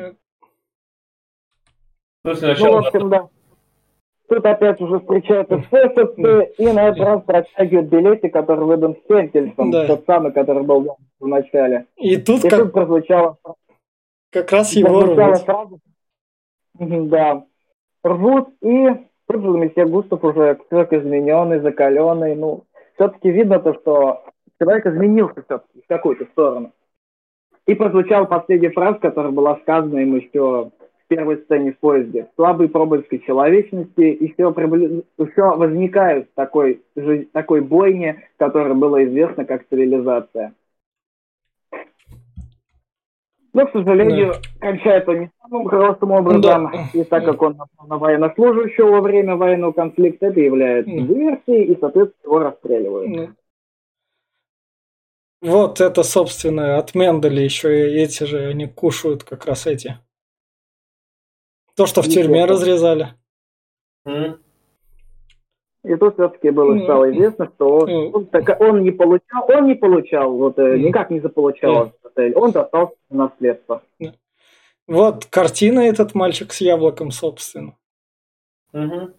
Ну, начало в общем, да. Тут опять уже встречаются эсэсовцы, и на этот раз протягивают билетик, который выдан Хентельсом, Да. тот самый, который был в начале. И тут И как, тут прозвучало, как раз его прозвучала фраза, да, рвут, и тут же месье Густав уже человек измененный, закаленный, ну, все-таки видно то, что человек изменился все-таки в какую-то сторону. И прозвучала последняя фраза, которая была сказана ему еще в первой сцене в поезде. Слабые проблески человечности еще, прибли... еще возникают такой, жи- такой бойне, которая была известна как цивилизация. Но, к сожалению, кончает он не самым хорошим образом, Да. и так как он напал на военнослужащего во время военного конфликта, это является диверсией, и, соответственно, его расстреливают. Вот это, собственно, от Менделя еще и эти же, они кушают как раз эти. То, что в тюрьме разрезали. И тут все-таки было Ну, стало известно, что он, ну. он, так- он не получал, он не получал, вот Ну. никак не заполучал этот отель, он достался в наследство. Вот картина этот мальчик с яблоком, собственно. Мгм.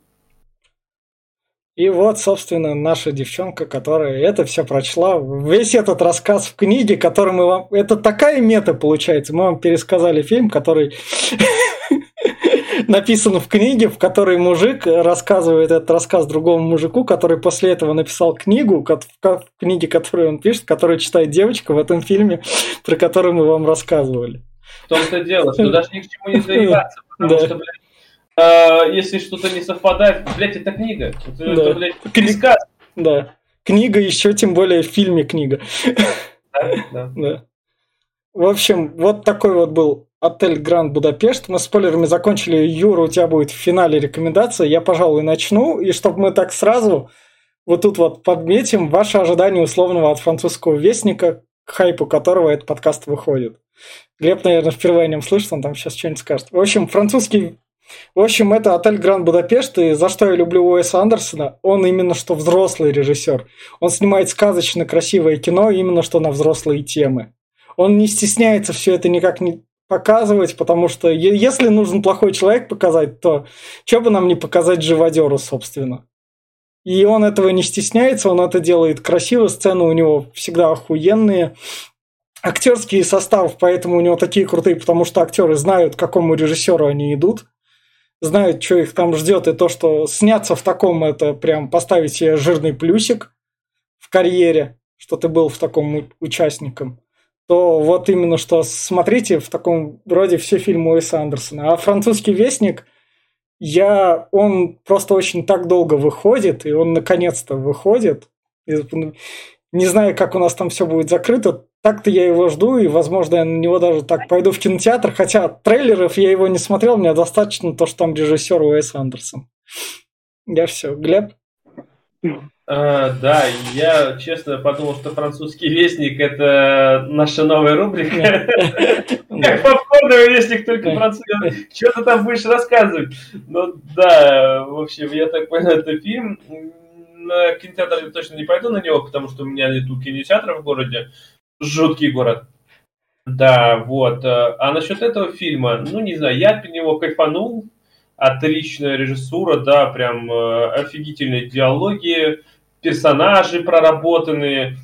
И вот, собственно, наша девчонка, которая это все прочла. Весь этот рассказ в книге, который мы вам... Это такая мета получается. Мы вам пересказали фильм, который написан в книге, в которой мужик рассказывает этот рассказ другому мужику, который после этого написал книгу, в книге, которую он пишет, которую читает девочка в этом фильме, про который мы вам рассказывали. В том-то дело, что даже ни к чему не заебаться, потому Да. что, блядь, а, если что-то не совпадает, блядь, это книга. Это, Да. это, блядь, пересказ. Да. Книга еще тем более в фильме книга. Да, да. Да. В общем, вот такой вот был отель Гранд Будапешт. Мы спойлерами закончили. Юра, у тебя будет в финале рекомендация. Я, пожалуй, начну. И чтобы мы так сразу вот тут вот подметим ваши ожидания условного от французского вестника, к хайпу которого этот подкаст выходит. Глеб, наверное, впервые о нем слышит, он там сейчас что-нибудь скажет. В общем, французский... В общем, это отель Гранд Будапешт, и за что я люблю Уэса Андерсона, он именно что взрослый режиссер. Он снимает сказочно красивое кино именно что на взрослые темы. Он не стесняется все это никак не показывать, потому что если нужен плохой человек показать, то что бы нам не показать живодеру, собственно. И он этого не стесняется, он это делает красиво, сцены у него всегда охуенные. Актерский состав, поэтому у него такие крутые, потому что актеры знают, к какому режиссеру они идут, знают, что их там ждет, и то, что сняться в таком, это прям поставить себе жирный плюсик в карьере, что ты был в таком участником то вот именно что смотрите в таком роде все фильмы Уэса Андерсона. А французский вестник, я, он просто очень так долго выходит, и он наконец-то выходит. И Не знаю, как у нас там все будет закрыто. Так-то я его жду, и, возможно, я на него даже так пойду в кинотеатр. Хотя трейлеров я его не смотрел, мне достаточно то, что там режиссер Уэс Андерсон. Я все. Глеб? А, да, я честно подумал, что французский вестник это наша новая рубрика. Как попкорновый вестник, только французский. Что ты там будешь рассказывать? Ну да, в общем, я так понял, это фильм. На кинотеатр я точно не пойду на него, потому что у меня нету кинотеатра в городе. Жуткий город. Да, вот. А насчет этого фильма, ну не знаю, я от него кайфанул. Отличная режиссура, да, прям э, офигительные диалоги персонажи проработанные.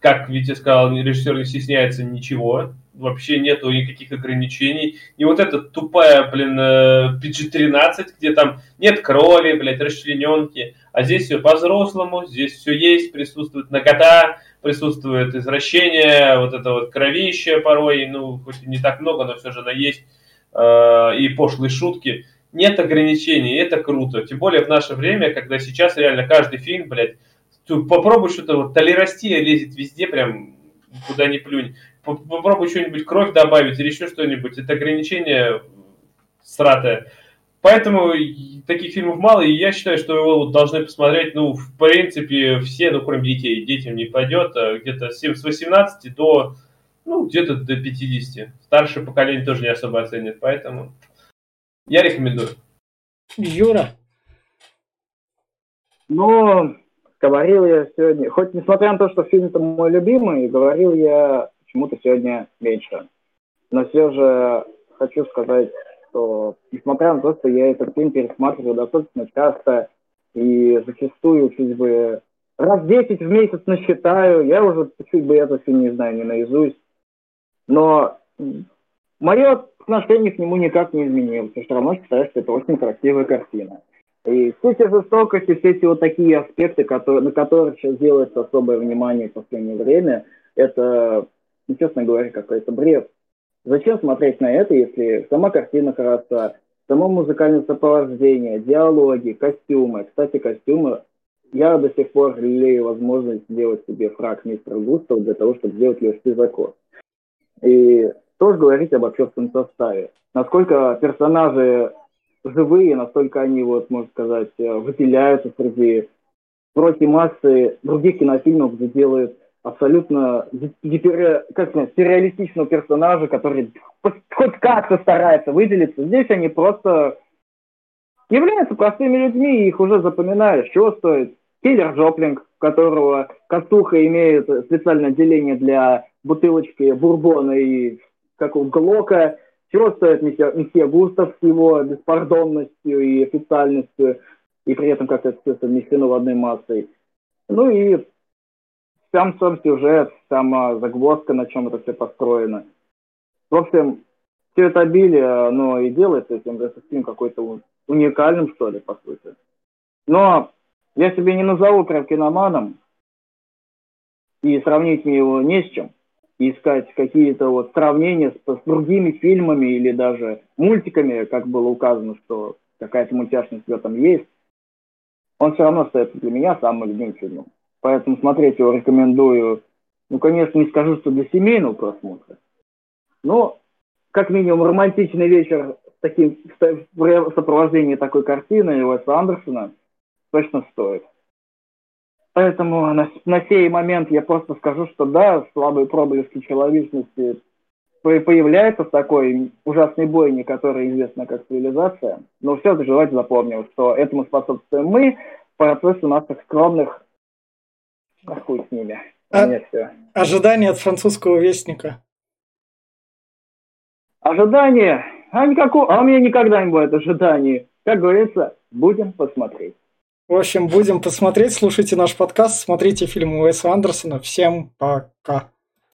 Как Витя сказал, режиссер не стесняется ничего. Вообще нету никаких ограничений. И вот эта тупая, блин, PG-13, э, где там нет крови, блядь, расчлененки. А здесь все по-взрослому, здесь все есть, присутствует нагота, присутствует извращение, вот это вот кровище порой, ну, хоть и не так много, но все же она есть, э, и пошлые шутки нет ограничений, это круто. Тем более в наше время, когда сейчас реально каждый фильм, блядь, попробуй что-то, вот толерастия лезет везде, прям куда ни плюнь. Попробуй что-нибудь кровь добавить или еще что-нибудь. Это ограничение сратое. Поэтому таких фильмов мало, и я считаю, что его должны посмотреть, ну, в принципе, все, ну, кроме детей. Детям не пойдет, а где-то с 18 до, ну, где-то до 50. Старшее поколение тоже не особо оценит, поэтому я рекомендую. Юра. Ну, говорил я сегодня, хоть несмотря на то, что фильм это мой любимый, говорил я почему-то сегодня меньше. Но все же хочу сказать, что несмотря на то, что я этот фильм пересматриваю достаточно часто и зачастую чуть бы раз 10 в месяц насчитаю, я уже чуть бы этот фильм не знаю, не наизусть. Но мое отношение к нему никак не изменилось. Все равно считаю, что это очень красивая картина. И все эти жестокости, все эти вот такие аспекты, которые, на которых сейчас делается особое внимание в последнее время, это, ну, честно говоря, какой-то бред. Зачем смотреть на это, если сама картина хороша, само музыкальное сопровождение, диалоги, костюмы. Кстати, костюмы я до сих пор лелею возможность сделать себе фраг мистера Густава для того, чтобы сделать легкий закон. И тоже говорить об актерском составе. Насколько персонажи живые, настолько они, вот, можно сказать, э, выделяются среди прочей массы других кинофильмов, где делают абсолютно гипер, как сказать, сюрреалистичного персонажа, который хоть как-то старается выделиться. Здесь они просто являются простыми людьми, и их уже запоминаешь. Чего стоит? Киллер Джоплинг, которого Костуха имеет специальное отделение для бутылочки бурбона и как у Глока, чего стоит месье, Густав с его беспардонностью и официальностью, и при этом как это все совмещено в одной массой. Ну и сам сам сюжет, сама загвоздка, на чем это все построено. В общем, все это обилие, оно и делает этим этот фильм какой-то уникальным, что ли, по сути. Но я себе не назову прям киноманом, и сравнить мне его не с чем искать какие-то вот сравнения с, с другими фильмами или даже мультиками, как было указано, что какая-то мультяшность в этом есть, он все равно остается для меня самым любимым фильмом. Поэтому смотреть его рекомендую, ну, конечно, не скажу, что для семейного просмотра, но как минимум романтичный вечер с таким, в сопровождении такой картины Уэса Андерсона точно стоит. Поэтому на, на сей момент я просто скажу, что да, слабые проблески человечности появляются в такой ужасной бойне, которая известна как цивилизация. Но все же давайте запомним, что этому способствуем мы, процесс у наших скромных... А хуй с ними. А, ожидания от французского вестника. Ожидания? А, никакого, а у меня никогда не бывает ожиданий. Как говорится, будем посмотреть. В общем, будем посмотреть, слушайте наш подкаст, смотрите фильмы Уэса Андерсона. Всем пока.